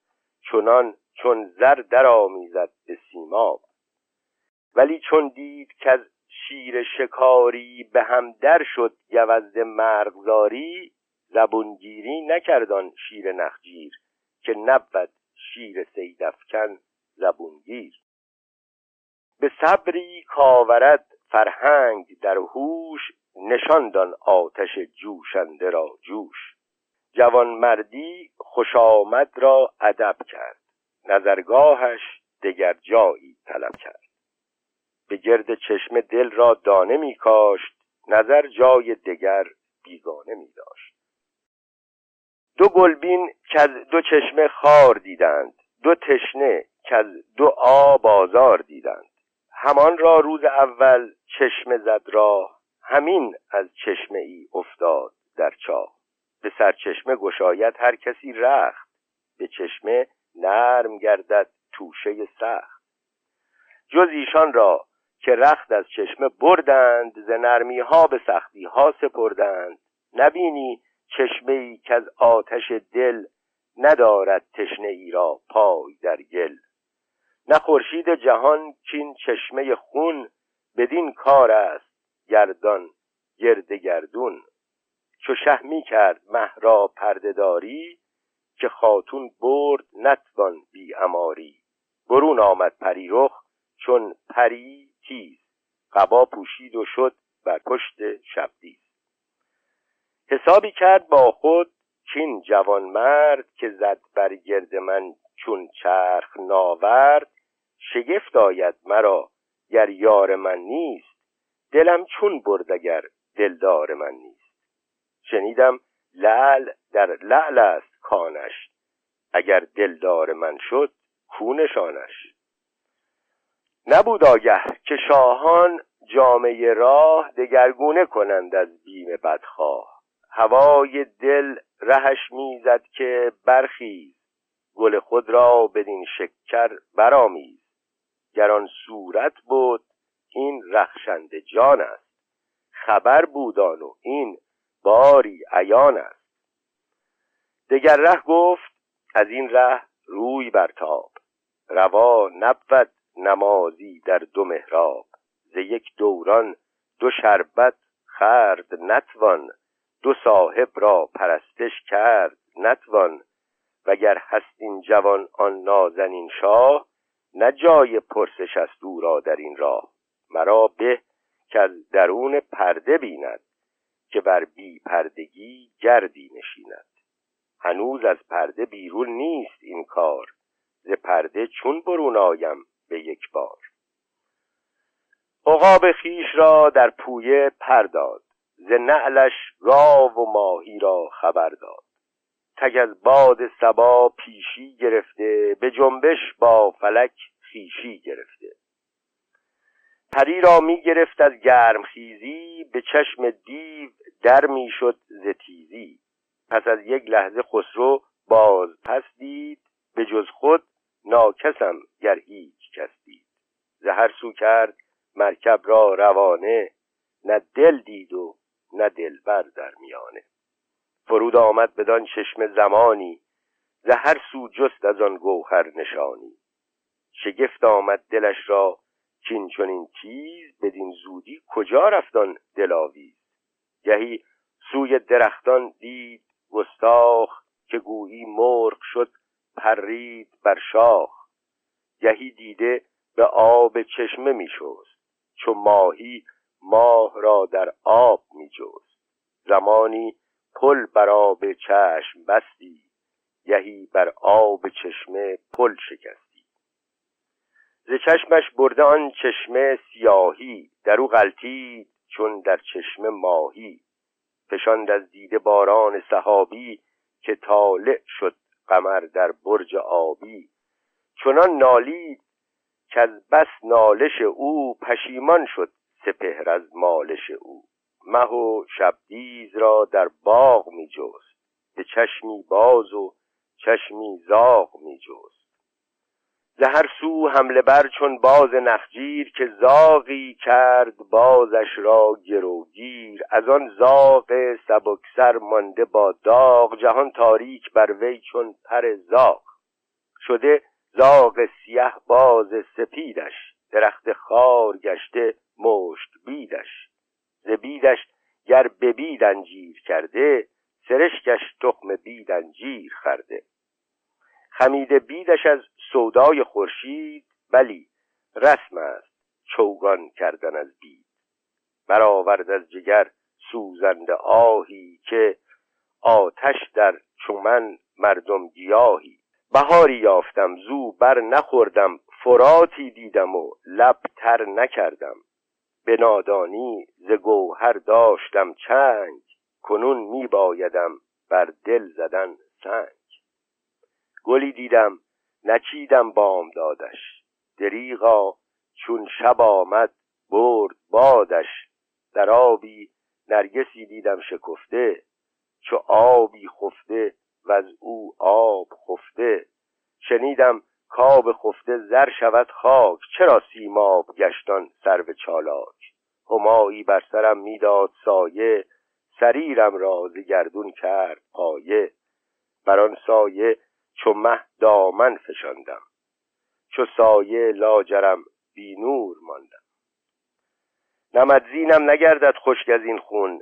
چنان چون زر درآمیزد به سیماب. ولی چون دید که از شیر شکاری به هم در شد گوزد مرغزاری زبونگیری نکردان شیر نخجیر که نبود شیر سیدفکن زبونگیر. به صبری کاورد فرهنگ در هوش نشاندان آتش جوشنده را جوش. جوانمردی خوش آمد را ادب کرد نظرگاهش دگر جایی طلب کرد. به گرد چشم دل را دانه می کاشت نظر جای دگر بیگانه می داشت دو گلبین که از دو چشمه خار دیدند دو تشنه که از دو آب آزار دیدند. همان را روز اول چشمه زد راه همین از چشمه ای افتاد در چاه. به سرچشمه گشاید هر کسی رخت به چشمه نرم گردد توشه سخت. جز ایشان را که رخت از چشمه بردند ز نرمی ها به سختی ها سپردند. نبینی چشمه ای که از آتش دل ندارد تشنه ای را پای در گل. نه خورشید جهان چین چشمه خون بدین کار است گردان گرد گردون. چو شه می کرد مه را پردهداری که خاتون برد نتوان بی اماری. برون آمد پری رخ چون پری تیز. قبا پوشید و شد بر پشت شبدیز حسابی کرد با خود چین جوان مرد که زد بر گرد من چون چرخ ناورد شگفت آید مرا گر یار من نیست دلم چون برد اگر دلدار من نیست. شنیدم لعل در لعل است کانش اگر دلدار من شد کونشانش. نبود آگه که شاهان جامعه راه دگرگونه کنند از بیم بدخواه. هوای دل رهش می‌زد که برخیز گل خود را بدین شکر برامیز گران صورت بود این رخشند جان است. خبر بودان و این باری عیان است. دگر ره گفت از این ره روی برتاب. روا نبود نمازی در دو محراب. ز یک دوران دو شربت خرد نتوان. دو صاحب را پرستش کرد نتوان وگر هست این جوان آن نازنین شاه نه جای پرسش است او را در این راه. مرا به که از درون پرده بیند که بر بی پردگی گردی نشیند. هنوز از پرده بیرون نیست این کار ز پرده چون برون آیم به یک بار. عقاب خیش را در پویه پرداد ز نعلش گاو و ماهی را خبر داد. تگ از باد سبا پیشی گرفته به جنبش با فلک خیشی گرفته. پری را می گرفت از گرم خیزی به چشم دیو در می شد ز تیزی. پس از یک لحظه خسرو باز پس دید به جز خود ناکسم گر هیچ کس دید. زهر سو کرد مرکب را روانه نه دل دید و نه دلبر در میانه. فرود آمد بدان چشم زمانی زهر سو جست از آن گوهر نشانی. شگفت آمد دلش را چین چنین تیز بدین زودی کجا رفتان دلاویز؟ گهی سوی درختان دید گستاخ که گویی مرغ شد پرید بر شاخ. گهی دیده به آب چشمه می شست چو ماهی ماه را در آب می جست زمانی پل بر آب چشم بستی گهی بر آب چشمه پل شکستی. ز چشمش برده آن چشمه سیاهی در او غلطید چون در چشمه ماهی. فشاند از دیده باران صحابی که طالع شد قمر در برج آبی. چنان نالید که از بس نالش او پشیمان شد سپهر از مالش او. مه و شبدیز را در باغ می جست. به چشمی باز و چشمی زاغ می جست. زهر سو حمله بر چون باز نخجیر که زاغی کرد بازش را گروگیر. از آن زاغ سبکسر مانده با داغ. جهان تاریک بر وی چون پر زاغ. شده زاغ سیه باز سپیدش. درخت خار گشته مشت بیدش. ز بیدش گر به بید انجیر کرده سرشکش تخم بید انجیر خرده. خمیده بیدش از سودای خورشید بلی رسم است چوگان کردن از بید. برآورد از جگر سوزنده آهی که آتش در چومن مردم گیاهی. بهاری یافتم زو بر نخوردم فراتی دیدم و لب تر نکردم. به نادانی ز گوهر داشتم چنگ کنون می بایدم بر دل زدن سنگ. گلی دیدم نچیدم بام دادش دریغا چون شب آمد برد بادش. در آبی نرگسی دیدم شکفته چو آبی خفته و از او آب خفته. شنیدم کاب خفته زر شود خاک چرا سیماب گشتان سر چالاک؟ همایی بر سرم می‌داد سایه سریرم را ز گردون کرد پایه. بر آن سایه چو مه دامن فشاندم چو سایه لاجرم بی نور ماندم. نمد زینم نگردد خشک از این خون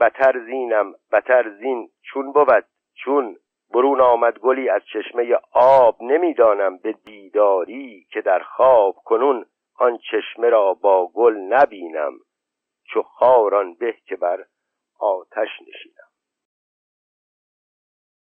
بتر زینم بتر زین چون بود چون برون آمد گلی از چشمه آب نمی‌دانم به دیداری که در خواب کنون آن چشمه را با گل نبینم چو خاران به که بر آتش نشینم